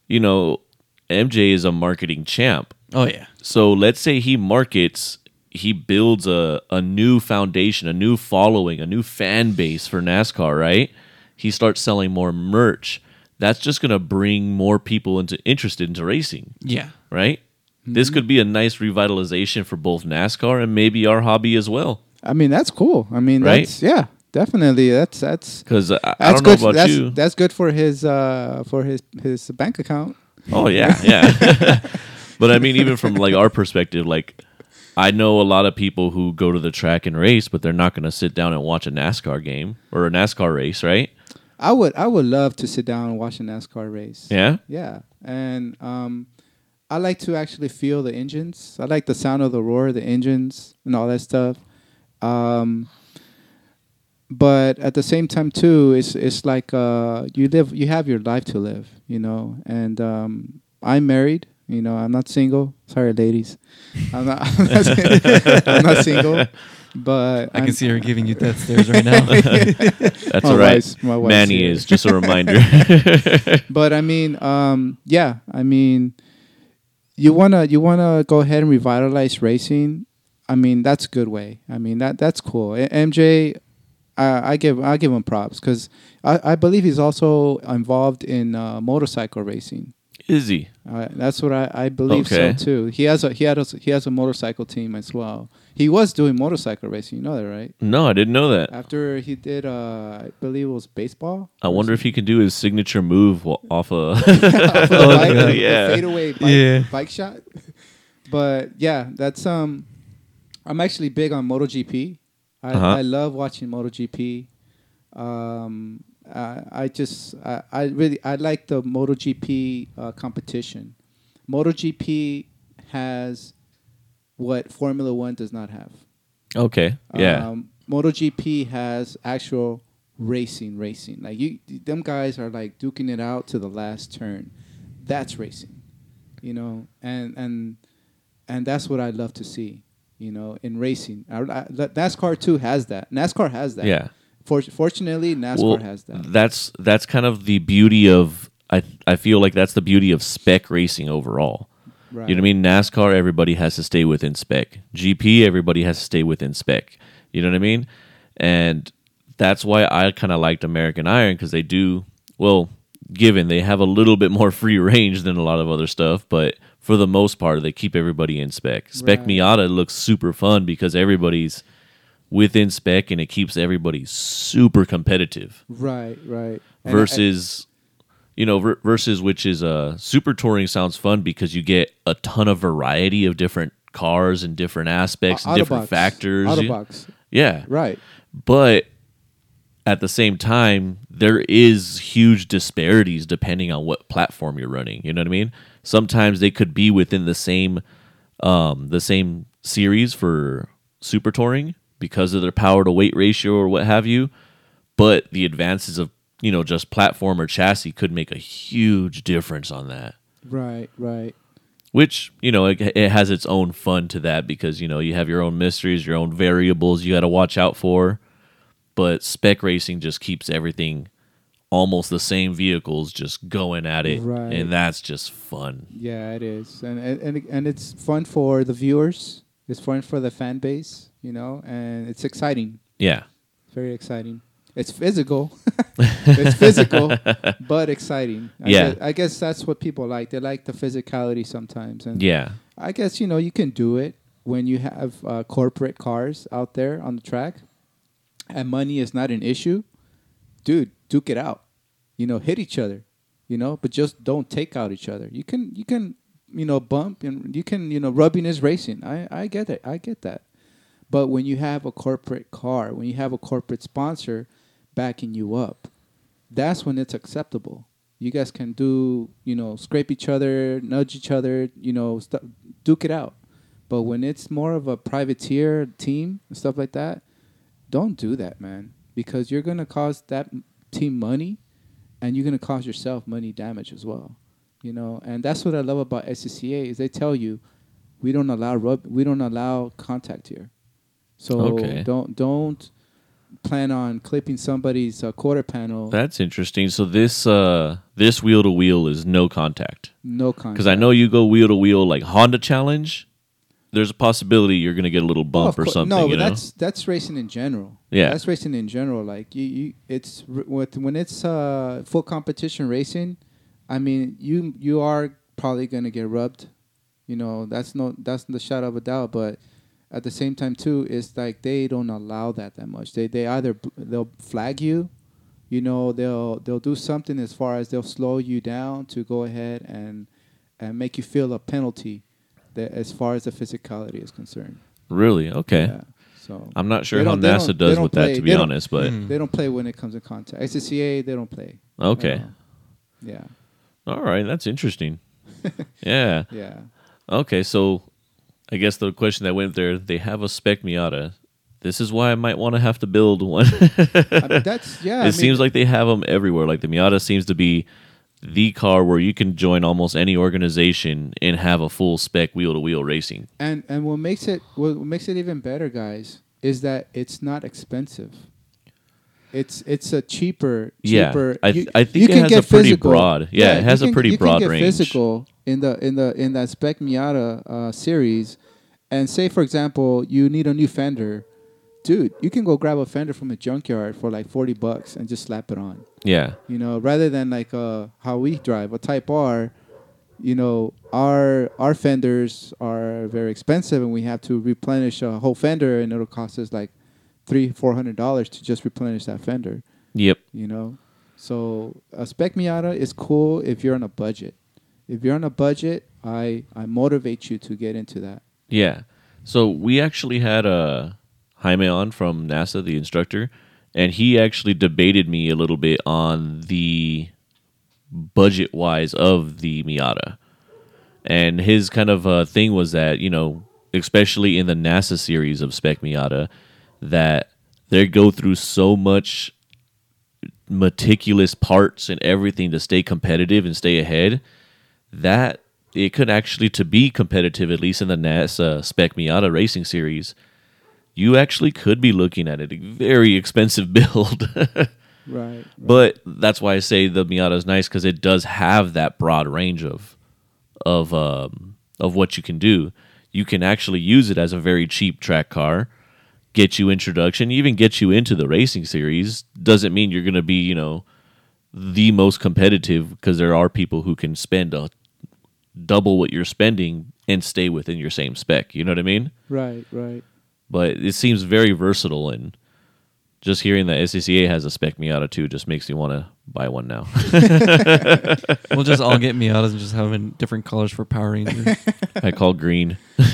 you know, MJ is a marketing champ. Oh yeah. So let's say he markets, he builds a, a new foundation, a new following, a new fan base for NASCAR, right? He starts selling more merch. That's just gonna bring more people into interested into racing, Yeah. right? This mm-hmm. could be a nice revitalization for both NASCAR and maybe our hobby as well. I mean, that's cool. I mean, Right? that's yeah, definitely. That's that's Because I, I that's don't know good. about that's you. that's good for his uh for his his bank account. Oh yeah, (laughs) yeah. (laughs) but I mean, even from like our perspective, like I know a lot of people who go to the track and race, but they're not going to sit down and watch a NASCAR game or a NASCAR race, right? I would I would love to sit down and watch a NASCAR race. Yeah. Yeah, and um, I like to actually feel the engines. I like the sound of the roar of the engines and all that stuff. Um, but at the same time, too, it's it's like uh, you live, you have your life to live, you know. And um, I'm married, you know. I'm not single. Sorry, ladies, I'm not. (laughs) I'm not, (laughs) I'm not single. But I I'm- can see her giving you death stares right now. (laughs) That's My all right. wife's- my wife's Manny here. is just a reminder. but I mean, um, yeah, I mean, you wanna you wanna go ahead and revitalize racing. I mean, that's a good way. I mean, that that's cool. MJ, I, I give I give him props because I, I believe he's also involved in uh, motorcycle racing. Is he? Uh, that's what I, I believe Okay. so too. He has a he had a, he has a motorcycle team as well. He was doing motorcycle racing. You know that, right? No, I didn't know that. After he did, uh, I believe it was baseball. I wonder if he can do his signature move off a. (laughs) Off of bike, (laughs) Yeah. fadeaway bike, Yeah. bike shot. But yeah, that's um, I'm actually big on MotoGP. I, Uh-huh. I love watching MotoGP. Um, I, I just I, I really I like the MotoGP uh, competition. MotoGP has what Formula One does not have. okay. Yeah. Um, MotoGP has actual racing, racing. Like you, them guys are like duking it out to the last turn. That's racing, you know, and and and that's what I love to see, you know, in racing. I, I, NASCAR too has that. NASCAR has that. yeah. For, fortunately, NASCAR Well, has that. that's that's kind of the beauty of. I I feel like that's the beauty of spec racing overall. Right. You know what I mean? NASCAR, everybody has to stay within spec. GP, everybody has to stay within spec. You know what I mean? And that's why I kind of liked American Iron because they do, well, given they have a little bit more (laughs) free range than a lot of other stuff, but for the most part, they keep everybody in spec. Spec Right. Miata looks super fun because everybody's within spec and it keeps everybody super competitive Right, right. I- versus you know ver- versus which is uh super touring sounds fun because you get a ton of variety of different cars and different aspects and different Autobox. factors Autobox. yeah Right. but at the same time there is huge disparities depending on what platform you're running you know what i mean sometimes they could be within the same um the same series for super touring because of their power to weight ratio or what have you. But the advances of you know just platform or chassis could make a huge difference on that. Right, right. which you know it, it has its own fun to that because you know you have your own mysteries your own variables you got to watch out for. But spec racing just keeps everything almost the same vehicles just going at it Right. and that's just fun Yeah, it is, and and and- it's fun for the viewers. It's fun for the fan base, you know, and it's exciting. yeah Very exciting. It's physical. (laughs) it's physical, (laughs) but exciting. I Yeah. Guess, I guess that's what people like. They like the physicality sometimes, and yeah I guess you know you can do it when you have uh, corporate cars out there on the track, and money is not an issue. Dude, duke it out. You know, hit each other. You know, but just don't take out each other. You can you can you know bump and you can you know rubbing is racing. I I get it. I get that. But when you have a corporate car, when you have a corporate sponsor backing you up, that's when it's acceptable. You guys can do, you know, scrape each other, nudge each other, you know, stu- duke it out. But when it's more of a privateer team and stuff like that, don't do that, man, because you're gonna cause that team money, and you're gonna cause yourself money damage as well. You know, and that's what I love about SCCA is they tell you, we don't allow rub, we don't allow contact here. So Okay. don't don't plan on clipping somebody's uh, quarter panel. that's interesting so this uh this wheel to wheel is no contact no contact. because i know you go wheel to wheel like honda challenge there's a possibility you're gonna get a little Oh, bump of or something No, you but that's that's racing in general. Yeah. that's racing in general. Like you, you it's with when it's uh, full competition racing. I mean, you you are probably gonna get rubbed. You know, that's no that's the shot of a doubt. But at the same time, too, it's like they don't allow that that much. They they either they'll flag you. You know, they'll they'll do something as far as they'll slow you down to go ahead and and make you feel a penalty. That as far as the physicality is concerned. really okay Yeah. So i'm not sure how nasa does with play- that to be honest but Mm. they don't play when it comes to contact. SCCA they don't play. okay Uh, yeah. All right, that's interesting. (laughs) yeah. Yeah. Okay, so I guess the question that went there, they have a spec Miata. This is why I might want to have to build one. I mean, (laughs) that's yeah. it I mean, seems like they have them everywhere. Like the Miata seems to be the car where you can join almost any organization and have a full spec wheel to wheel racing. and and what makes it what makes it even better, guys, is that it's not expensive. It's it's a cheaper Yeah, cheaper. I th- I think it has a pretty broad- yeah, it has you a pretty you broad can get range. Physical in the in the in that spec Miata uh, series, and say for example you need a new fender, dude, you can go grab a fender from a junkyard for like forty bucks and just slap it on. Yeah. You know, rather than like uh, how we drive a Type R. You know, our our fenders are very expensive, and we have to replenish a whole fender, and it'll cost us like three, four hundred dollars to just replenish that fender. Yep. You know, so a spec Miata is cool if you're on a budget. If you're on a budget, I I motivate you to get into that. Yeah. So we actually had uh, Jaime on from NASA, the instructor, and he actually debated me a little bit on the budget wise of the Miata. And his kind of uh, thing was that, you know, especially in the NASA series of Spec Miata, that they go through so much meticulous parts and everything to stay competitive and stay ahead that it could actually to be competitive at least in the NASA Spec Miata racing series you actually could be looking at a very expensive (laughs) build Right. but that's why I say the Miata is nice because it does have that broad range of of um, of what you can do. You can actually use it as a very cheap track car, get you introduction, even get you into the racing series. Doesn't mean you're going to be you know the most competitive because there are people who can spend a double what you're spending and stay within your same spec. You know what I mean? Right. Right. But it seems very versatile and. Just hearing that SCCA has a spec Miata too just makes me want to buy one now. (laughs) We'll just all get Miatas and just have them in different colors for Power Rangers. I call green. (laughs) (laughs) yeah,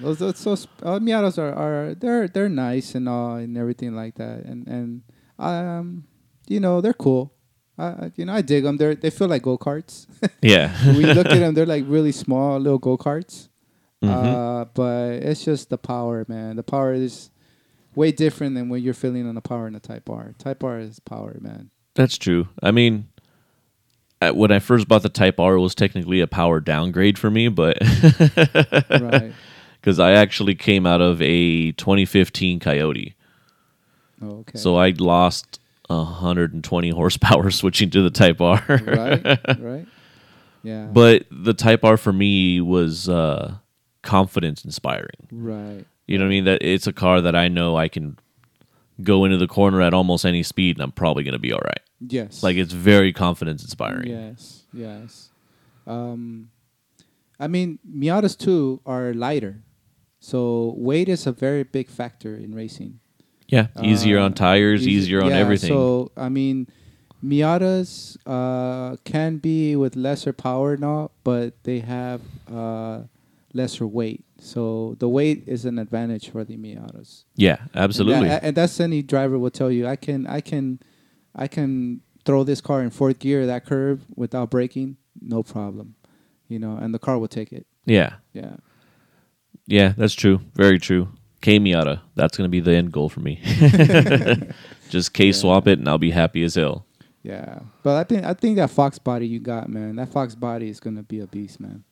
those, those, those uh, Miatas are, are they're they're nice and all and everything like that, and and um, you know they're cool. Uh, you know I dig them. They they feel like go karts. Yeah. we look at them, they're like really small little go karts. Mhm. Uh, but it's just the power, man. The power is way different than what you're feeling on the power in the Type R. Type R is power, man. That's true. I mean, when I first bought the Type R, it was technically a power downgrade for me, but right. (laughs) because I actually came out of a 2015 Coyote, Oh, okay. so I lost 120 horsepower (laughs) switching to the Type R. right. Right. (laughs) Yeah. but the Type R for me was uh, confidence inspiring. right. You know what I mean? That it's a car that I know I can go into the corner at almost any speed, and I'm probably going to be all right. Yes. Like it's very confidence inspiring. Yes, yes. Um, I mean, Miatas too are lighter, so weight is a very big factor in racing. Yeah, easier Uh, on tires, easy- easier on yeah, everything. So I mean, Miatas uh, can be with lesser power now, but they have uh, lesser weight. So the weight is an advantage for the Miatas. yeah, absolutely. And, that- and that's any driver will tell you. I can, I can, I can throw this car in fourth gear that curve without braking, no problem. You know, and the car will take it. yeah, Yeah. yeah, that's true. Very true. K Miata, that's going to be the end goal for me. (laughs) Just K swap it, and I'll be happy as hell. Yeah, but I think I think that Fox body you got, man. That Fox body is gonna be a beast, man.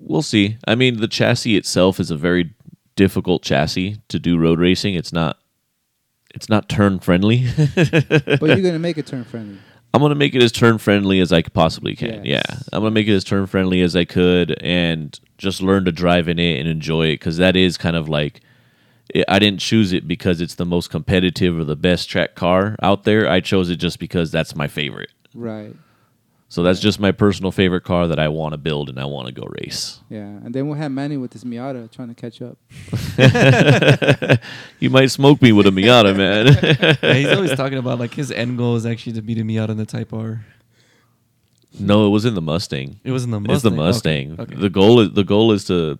We'll see. I mean, the chassis itself is a very difficult chassis to do road racing. It's not. It's not turn friendly. (laughs) But you're gonna make it turn friendly. I'm gonna make it as turn friendly as I possibly can. Yes. Yeah, I'm gonna make it as turn friendly as I could, and just learn to drive in it and enjoy it because that is kind of like I didn't choose it because it's the most competitive or the best track car out there. I chose it just because that's my favorite. Right. So that's just my personal favorite car that I want to build and I want to go race. Yeah, and then we'll have Manny with his Miata trying to catch up. (laughs) You might smoke me with a Miata, man. (laughs) yeah, he's always talking about like his end goal is actually to beat a Miata in the Type R. no, it was in the Mustang. It was in the Mustang. It's the Okay, Mustang. Okay. The goal is the goal is to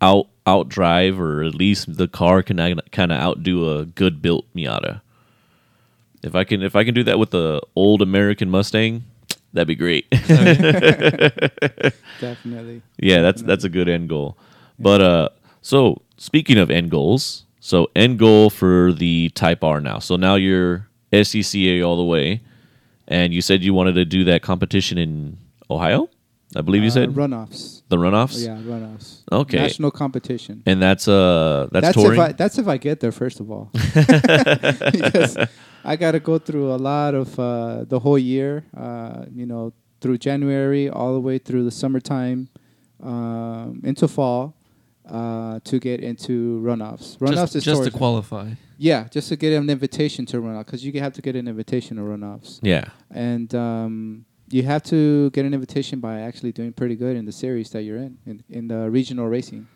out outdrive or at least the car can kind of outdo a good built Miata. If I can if I can do that with the old American Mustang, that'd be great. (laughs) (laughs) Definitely. yeah, that's that's a good end goal. But uh so speaking of end goals, so end goal for the Type R now. So now you're SCCA all the way and you said you wanted to do that competition in Ohio? I believe you Uh, said runoffs. the runoffs. Yeah, runoffs. Okay. National competition. And that's uh that's, That's touring. if I that's if I get there first of all, (laughs) because I got to go through a lot of uh, the whole year. Uh, you know, through January all the way through the summertime. um, into fall uh, to get into runoffs. Runoffs just, is just to qualify. yeah, just to get an invitation to runoff because you have to get an invitation to runoffs, Yeah. and um, you have to get an invitation by actually doing pretty good in the series that you're in in, in the regional racing.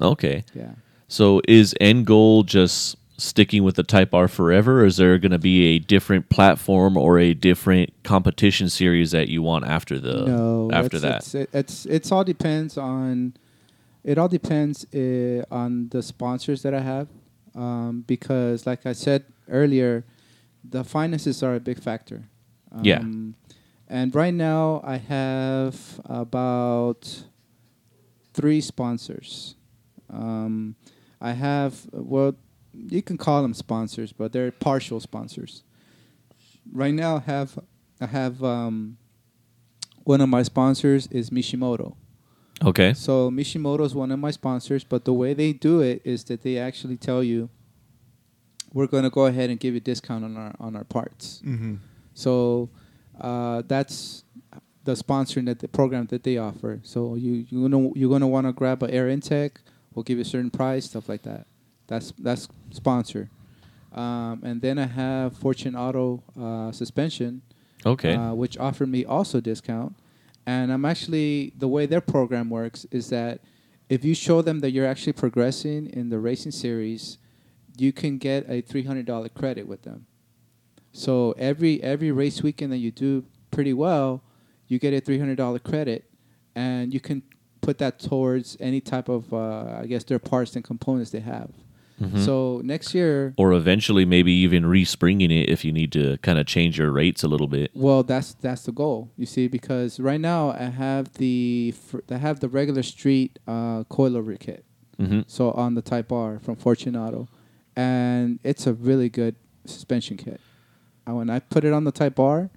Okay. Yeah. So is end goal just sticking with the Type R forever, or is there going to be a different platform or a different competition series that you want after the no, after it's, that? it's, it- it's it's all depends on it all depends uh, on the sponsors that I have um, because, like I said earlier, the finances are a big factor. Yeah. Um, And right now, I have about three sponsors. Um, I have well, you can call them sponsors, but they're partial sponsors. Right now, I have I have um, one of my sponsors is Mishimoto. okay. So Mishimoto is one of my sponsors, but the way they do it is that they actually tell you, we're going to go ahead and give you a discount on our on our parts. Mm-hmm. So uh, that's the sponsoring that the program that they offer. So you you gonna you're gonna want to grab an air intake. We'll give you a certain price, stuff like that. That's that's sponsor. Um, and then I have Fortune Auto uh, suspension, Okay. uh, which offered me also discount. And I'm actually the way their program works is that if you show them that you're actually progressing in the racing series, you can get a three hundred dollar credit with them. So every every race weekend that you do pretty well, you get a three hundred dollar credit, and you can put that towards any type of uh, I guess their parts and components they have. Mhm. So next year, or eventually maybe even respringing it if you need to kind of change your rates a little bit. Well, that's that's the goal. You see, because right now I have the I have the regular street uh, coilover kit. hmm So on the Type R from Fortune Auto, and it's a really good suspension kit. And when I put it on the Type R,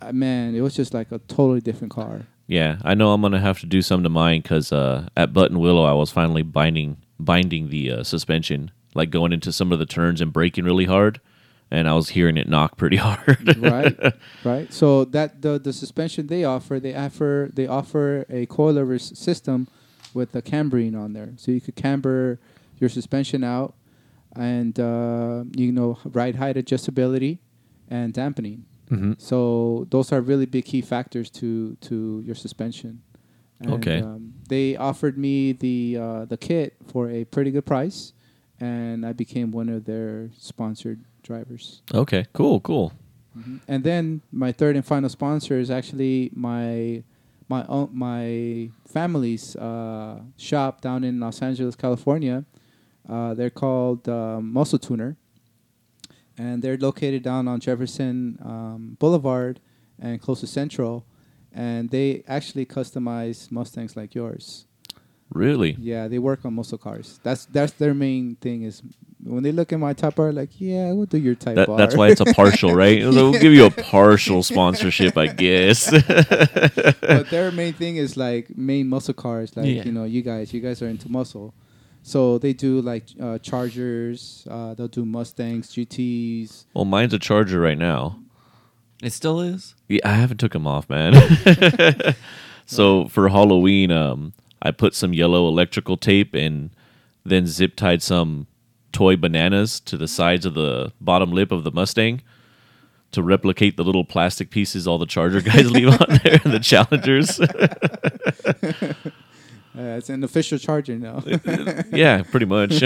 uh, man, it was just like a totally different car. Yeah, I know I'm gonna have to do some to mine because uh, at Buttonwillow I was finally binding binding the uh, suspension, like going into some of the turns and braking really hard, and I was hearing it knock pretty (laughs) hard. right (laughs) right. So that the the suspension they offer they offer they offer a coilover s- system with a cambrine on there. So you could camber your suspension out and uh, you know ride height adjustability and dampening. Hmm so those are really big key factors to to your suspension and, Okay. um, they offered me the uh, the kit for a pretty good price and i became one of their sponsored drivers Okay, cool, cool. Mhm. And then my third and final sponsor is actually my my own, my family's uh, shop down in Los Angeles, California. Uh, they're called uh, Muscle Tuner, and they're located down on Jefferson um, Boulevard and close to Central. And they actually customize Mustangs like yours. Really? Yeah, they work on muscle cars. That's that's their main thing. Is when they look at my Type R, like, yeah, we'll do your Type That, R. that's why it's a partial, (laughs) right? We'll give you a partial sponsorship, I guess. (laughs) but their main thing is like main muscle cars. Like Yeah. you know, you guys, you guys are into muscle, so they do like uh, Chargers. Uh, they'll do Mustangs, GTS. well, mine's a Charger right now. It still is. Yeah, I haven't took them off, man. (laughs) so for Halloween, um, I put some yellow electrical tape and then zip tied some toy bananas to the sides of the bottom lip of the Mustang to replicate the little plastic pieces all the Charger (laughs) guys leave on there, the Challengers. (laughs) Uh, it's an official Charger now. yeah, pretty much.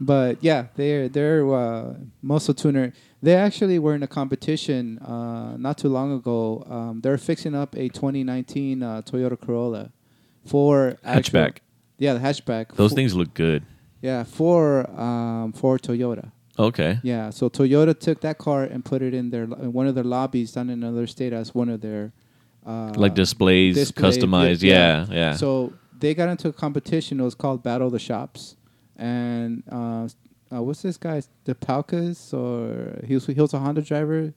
but yeah, they're they're uh, muscle tuner. They actually were in a competition uh, not too long ago. Um, they're fixing up a 2019 uh, Toyota Corolla for actual- Hatchback. Yeah, the hatchback. Those for- things look good. Yeah, for um, for Toyota. Okay. Yeah, so Toyota took that car and put it in their in one of their lobbies down in another state as one of their uh, Like displays, display- customized. yeah. Yeah, yeah. So they got into a competition. It was called Battle of the Shops, and uh, uh, what's this guy? The Palkas, or he was he was a Honda driver.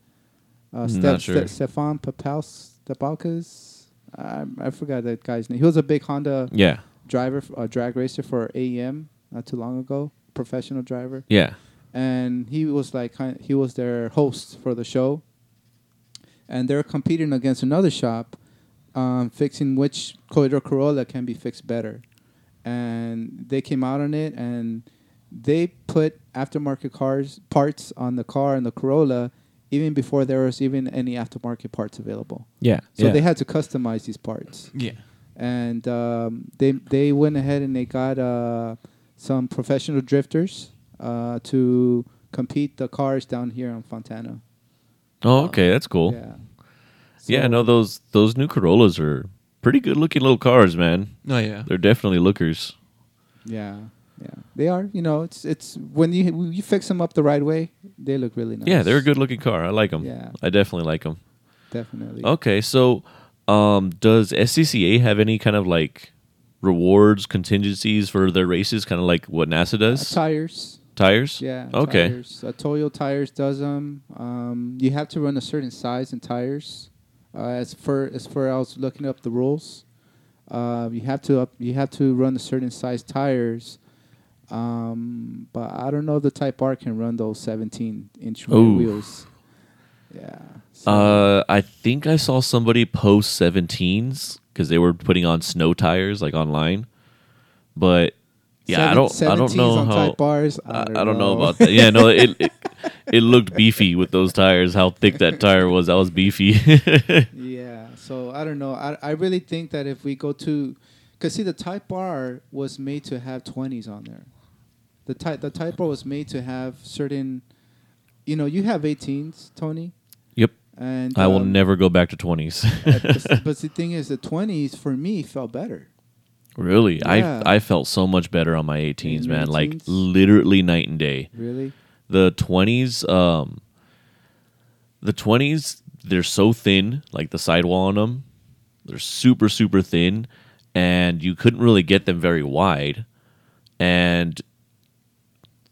Uh, Not Steph, sure. Ste- Stefan Papals, Stepalkas. I, I forgot that guy's name. He was a big Honda yeah. driver, f- uh, drag racer for AEM not too long ago. Professional driver Yeah. and he was like kind he was their host for the show and they're competing against another shop um, fixing which Toyota Corolla can be fixed better, and they came out on it and they put aftermarket cars parts on the car and the Corolla even before there was even any aftermarket parts available. Yeah. So yeah. they had to customize these parts, Yeah. and um, they they went ahead and they got uh, some professional drifters uh, to compete the cars down here on Fontana. Oh, okay, that's cool. Yeah. Yeah, So- no, those those new Corollas are pretty good looking little cars, man. Oh yeah. They're definitely lookers. Yeah, yeah, they are. You know, it's it's when you when you fix them up the right way, they look really nice. Yeah, they're a good looking car. I like them. Yeah. I definitely like them. definitely. Okay, so um, does SCCA have any kind of like rewards contingencies for their races, kind of like what NASA Uh, does? tires. Tires? Yeah. Okay. Tires. Uh, Toyo Tires does them. Um, you have to run a certain size in tires. Uh, as for as for I was looking up the rules, uh, you have to up, you have to run a certain size tires. Um, but I don't know the Type R can run those 17 inch wheels. Yeah. so- Uh, I think I saw somebody post 17s because they were putting on snow tires like online, but yeah, I don't, I don't know how. Type Rs. I, I don't know about that. Yeah, no, it, it (laughs) it looked beefy with those tires. How thick that tire was, that was beefy. (laughs) Yeah, so I don't know. I, I really think that if we go to, because see, the Type R was made to have 20s on there. The type the Type R was made to have certain, you know, you have 18s, Tony, yep, and I will um, never go back to 20s. uh, (laughs) but, the thing is, the 20s for me felt better. really, Yeah. I I felt so much better on my 18s, In man. Like literally night and day. Really, the 20s um the 20s they're so thin like the sidewall on them they're super super thin and you couldn't really get them very wide and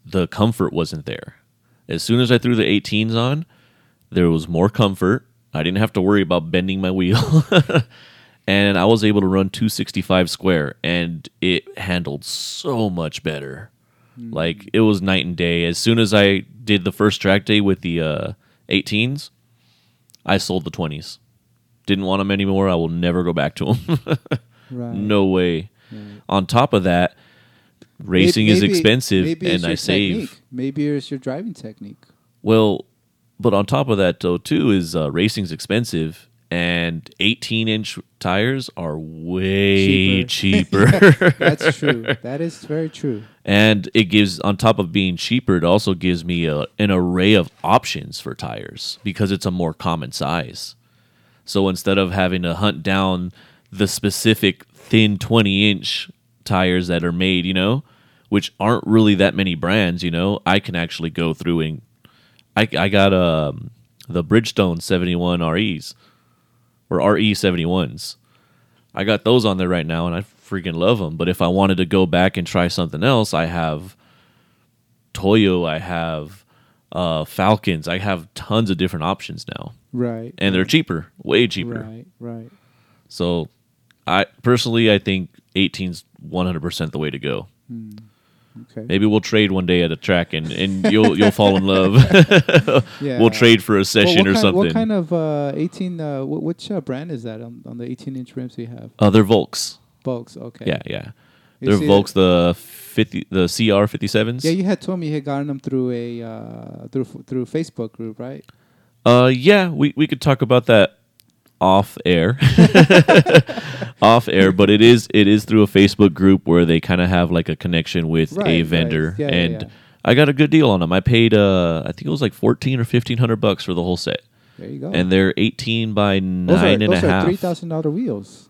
the comfort wasn't there as soon as i threw the 18s on there was more comfort i didn't have to worry about bending my wheel (laughs) and i was able to run 265 square and it handled so much better like it was night and day. As soon as I did the first track day with the uh, 18s, I sold the 20s. Didn't want them anymore. I will never go back to them. (laughs) right? no way. Right. On top of that, racing Maybe- is expensive, maybe and I save. technique. Maybe it's your driving technique. Well, but on top of that, though, too, is uh, racing's expensive, and 18 inch tires are way cheaper. (laughs) (laughs) That's true. that is very true. and it gives on top of being cheaper it also gives me a, an array of options for tires because it's a more common size so instead of having to hunt down the specific thin 20 inch tires that are made you know which aren't really that many brands you know i can actually go through and i, I got um, the bridgestone 71 res or re 71s I got those on there right now, and I freaking love them. But if I wanted to go back and try something else, I have Toyo, I have uh, Falkens, I have tons of different options now, Right. and they're cheaper, way cheaper. Right. Right. So, I personally, I think 18's 100 percent the way to go. Okay. Maybe we'll trade one day at a track, and, and you'll you'll fall in love. (laughs) (laughs) Yeah. we'll trade for a session what or something. What kind of uh, 18? Uh, wh- which uh, brand is that on, on the 18 inch rims we have? uh, they're Volks. Volks. Okay. Yeah, yeah. You They're Volks, the 50, the CR 57s. Yeah, you had told me you had gotten them through a uh, through through Facebook group, right? Uh, yeah, we, we could talk about that off air, (laughs) (laughs) off air. But it is it is through a Facebook group where they kind of have like a connection with Right, a vendor, Yeah, yeah, and yeah. I got a good deal on them. I paid uh, I think it was like fourteen or fifteen hundred bucks for the whole set, There you go. and they're eighteen by nine those are, and a those are half. three thousand dollar wheels.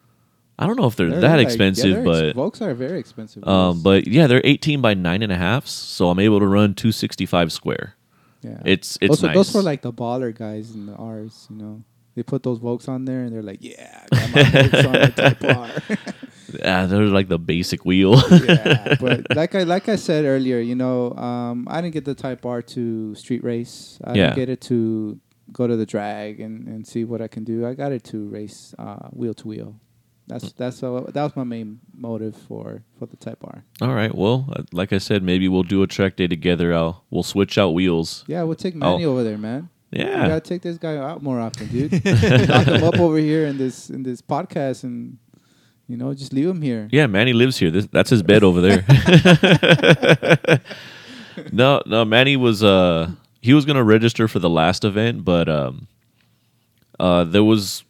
I don't know if they're, They're that like- yeah, expensive, they're but ex- Volks are very expensive. um, but yeah, they're eighteen by nine and a half, so I'm able to run two sixty five square. yeah. It's it's those, are- nice. those were like the baller guys in the R's, you know. They put those Volks on there and they're like, yeah, I got my Volks on the Type (laughs) R. (laughs) yeah, they're like the basic wheel. (laughs) yeah, but like I like I said earlier, you know, um, I didn't get the Type R to street race. I Yeah. didn't get it to go to the drag and, and see what I can do. I got it to race uh, wheel to wheel. That's that's uh, that was my main motive for for the Type R. All right. Well, uh, like I said, maybe we'll do a track day together. I'll we'll switch out wheels. Yeah, we'll take. Manny over there, man. You Yeah. gotta take this guy out more often, dude. (laughs) Lock him up over here in this in this podcast, and you know, just leave him here. Yeah, Manny lives here. This, that's his bed over there. (laughs) no, no, Manny was uh he was gonna register for the last event, but um uh there was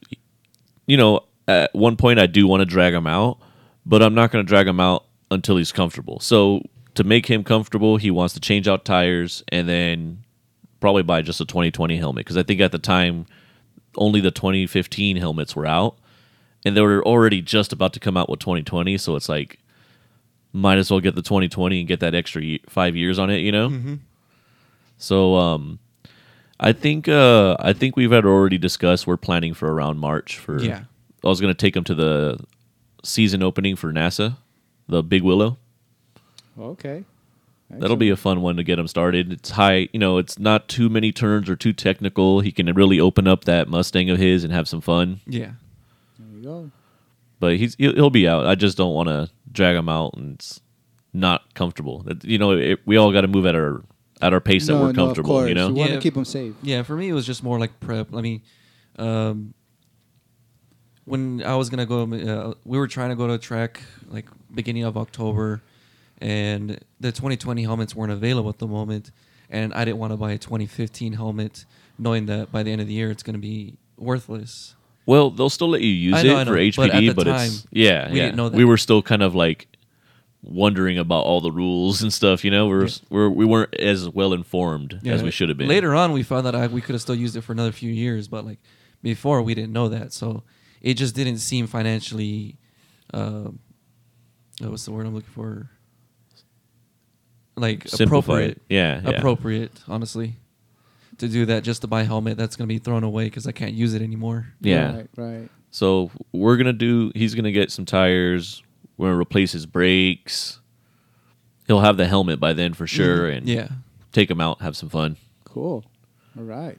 you know, at one point I do want to drag him out, but I'm not gonna drag him out until he's comfortable. So to make him comfortable, he wants to change out tires and then probably buy just a 2020 helmet because I think at the time only the 2015 helmets were out and they were already just about to come out with 2020 so it's like might as well get the 2020 and get that extra five years on it you know so um i think uh i think we've had already discussed we're planning for around march for Yeah. i was gonna take them to the season opening for nasa the big willow Okay. That'll be a fun one to get him started. It's high, you know, it's not too many turns or too technical. He can really open up that Mustang of his and have some fun. Yeah. There you go. But he's he'll, he'll be out. I just don't want to drag him out and it's not comfortable. That- You know, it, we all got to move at our at our pace that No, we're no, comfortable. course. you know, We want Yeah. to keep him safe. Yeah, for me it was just more like prep. I mean, um, when I was gonna go, uh, we were trying to go to a track like beginning of October, and the 2020 helmets weren't available at the moment, and I didn't want to buy a 2015 helmet, knowing that by the end of the year it's gonna be worthless. well, they'll still let you use know, it for know, but at HPD, but, time, it's yeah, we yeah. didn't know that. We were still kind of like wondering about all the rules and stuff. You know, we're we're we weren't as well informed as we should have been. Later on, we found that I, we could have still used it for another few years, but like before, we didn't know that, so it just didn't seem financially. Uh, oh, what's the word I'm looking for? Like Simplified. appropriate, Yeah, yeah. appropriate. Honestly, to do that just to buy a helmet that's gonna be thrown away because I can't use it anymore. Yeah. Right. Right. So we're gonna do. He's gonna get some tires. We're gonna replace his brakes. He'll have the helmet by then for sure, and Yeah, take him out, have some fun. Cool. All right.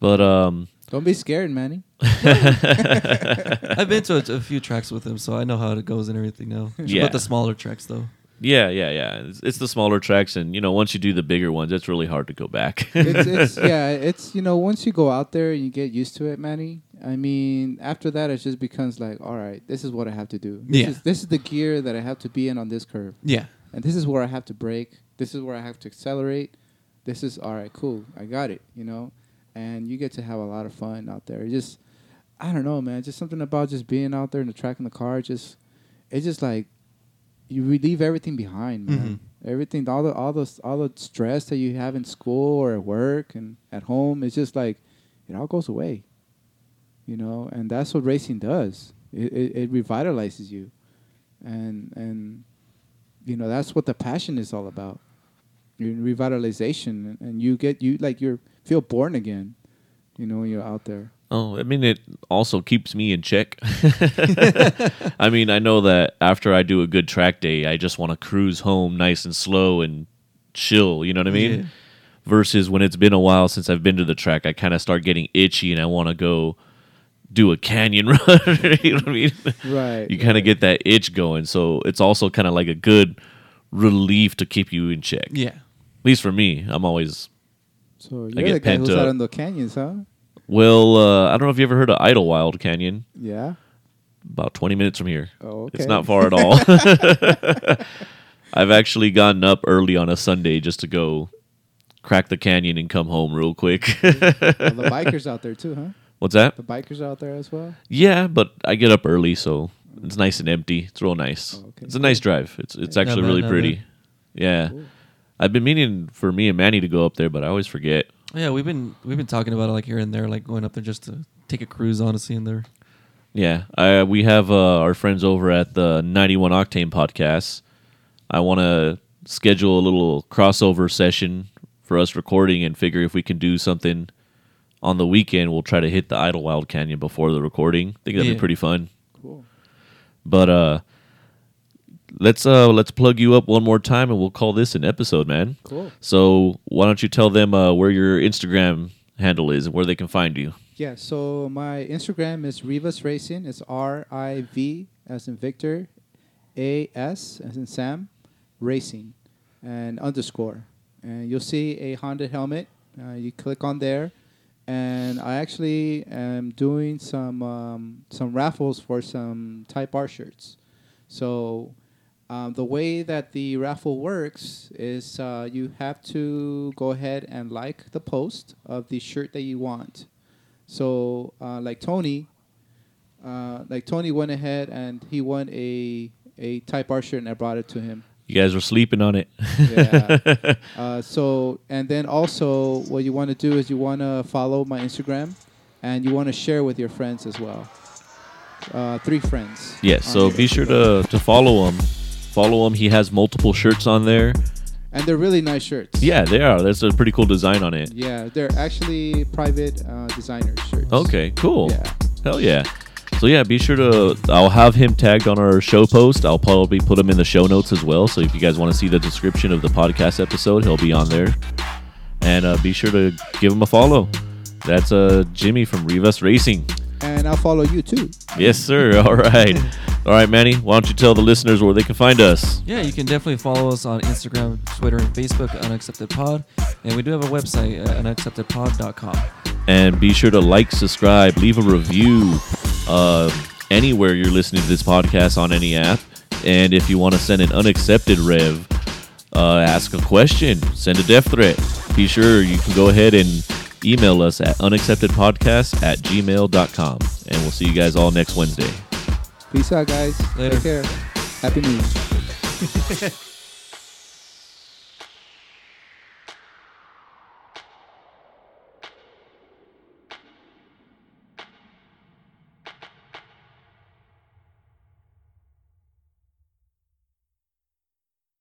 But um, Don't be scared, Manny. (laughs) (laughs) I've been to a, a few tracks with him, so I know how it goes and everything now. Yeah. but the smaller tracks though. Yeah, yeah, yeah. It's, it's the smaller tracks, and you know, once you do the bigger ones, it's really hard to go back. (laughs) it's, it's (laughs) yeah, it's you know once you go out there and you get used to it, Manny. I mean, after that, it just becomes like, all right, this is what I have to do. This Yeah. is, this is the gear that I have to be in on this curve, Yeah, and this is where I have to brake. This is where I have to accelerate. This is all right, cool. I got it. You know, and you get to have a lot of fun out there. It just, I don't know, man. Just something about just being out there in the track in the car. Just, it's just like you leave everything behind, man. Mm-hmm. Everything, all the all the all the stress that you have in school or at work and at home, it's just like it all goes away. You know, and that's what racing does. It it, it revitalizes you, and and you know that's what the passion is all about. Your revitalization, and, and you get you like you feel born again. You know, when you're out there. Oh, I mean, it also keeps me in check. (laughs) I mean, I know that after I do a good track day, I just want to cruise home nice and slow and chill. You know what I mean? Yeah. versus when it's been a while since I've been to the track, I kind of start getting itchy and I want to go do a canyon (laughs) run. you know what I mean? Right. You kind of get that itch going. So it's also kind of like a good relief to keep you in check. yeah. At least for me, I'm always So I you're get the guy who's out in the canyons, huh? Well. Uh, I don't know if you ever heard of Idyllwild Canyon. Yeah. About 20 minutes from here. Oh, okay. It's not far at all. (laughs) I've actually gotten up early on a Sunday just to go crack the canyon and come home real quick. (laughs) Well, the bikers out there too, huh? What's that? The bikers out there as well. Yeah, but I get up early, so it's nice and empty. It's real nice. Oh, okay. It's a nice drive. It's it's Yeah, actually man, really not pretty. bad. Yeah, Cool. I've been meaning for me and Manny to go up there, but I always forget. Yeah, we've been we've been talking about it like here and there, like going up there just to take a cruise, honestly, in there. Yeah, I, we have uh, our friends over at the 91 Octane podcast. I want to schedule a little crossover session for us recording and figure if we can do something on the weekend. We'll try to hit the Idyllwild Canyon before the recording. I think that'd be pretty fun. Cool. But uh let's uh let's plug you up one more time and we'll call this an episode, man. Cool. So why don't you tell them uh where your Instagram handle is and where they can find you? Yeah. So my Instagram is Rivas Racing. It's R I V as in Victor, A S as in Sam, Racing, and underscore. And you'll see a Honda helmet. Uh, you click on there. and I actually am doing some um, some raffles for some Type R shirts. So um, the way that the raffle works is uh, you have to go ahead and like the post of the shirt that you want. So uh, like Tony, uh, like Tony went ahead and he won a a Type R shirt and I brought it to him. You guys were sleeping on it. Yeah. (laughs) uh, so, and then also, what you want to do is you want to follow my Instagram, and you want to share with your friends as well. Uh, three friends. yeah, so be sure to to follow him. Follow him. He has multiple shirts on there. And they're really nice shirts. Yeah, they are. That's a pretty cool design on it. Yeah, they're actually private uh, designer shirts. Okay, cool. Yeah. Hell yeah. So yeah, be sure to. I'll have him tagged on our show post. I'll probably put him in the show notes as well. So if you guys want to see the description of the podcast episode, he'll be on there. And uh, be sure to give him a follow. That's uh, Jimmy from Rivas Racing. And I'll follow you too. Yes, sir. (laughs) All right. All right, Manny. Why don't you tell the listeners where they can find us? Yeah, you can definitely follow us on Instagram, Twitter, and Facebook, Unaccepted Pod. And we do have a website at unacceptedpod.com. And be sure to like, subscribe, leave a review uh, anywhere you're listening to this podcast on any app. And if you want to send an unaccepted rev, uh, ask a question, send a death threat. Be sure you can go ahead and email us at unacceptedpodcast at gmail.com. And we'll see you guys all next Wednesday. Peace out, guys. Later. Take care. Happy New Year. (laughs)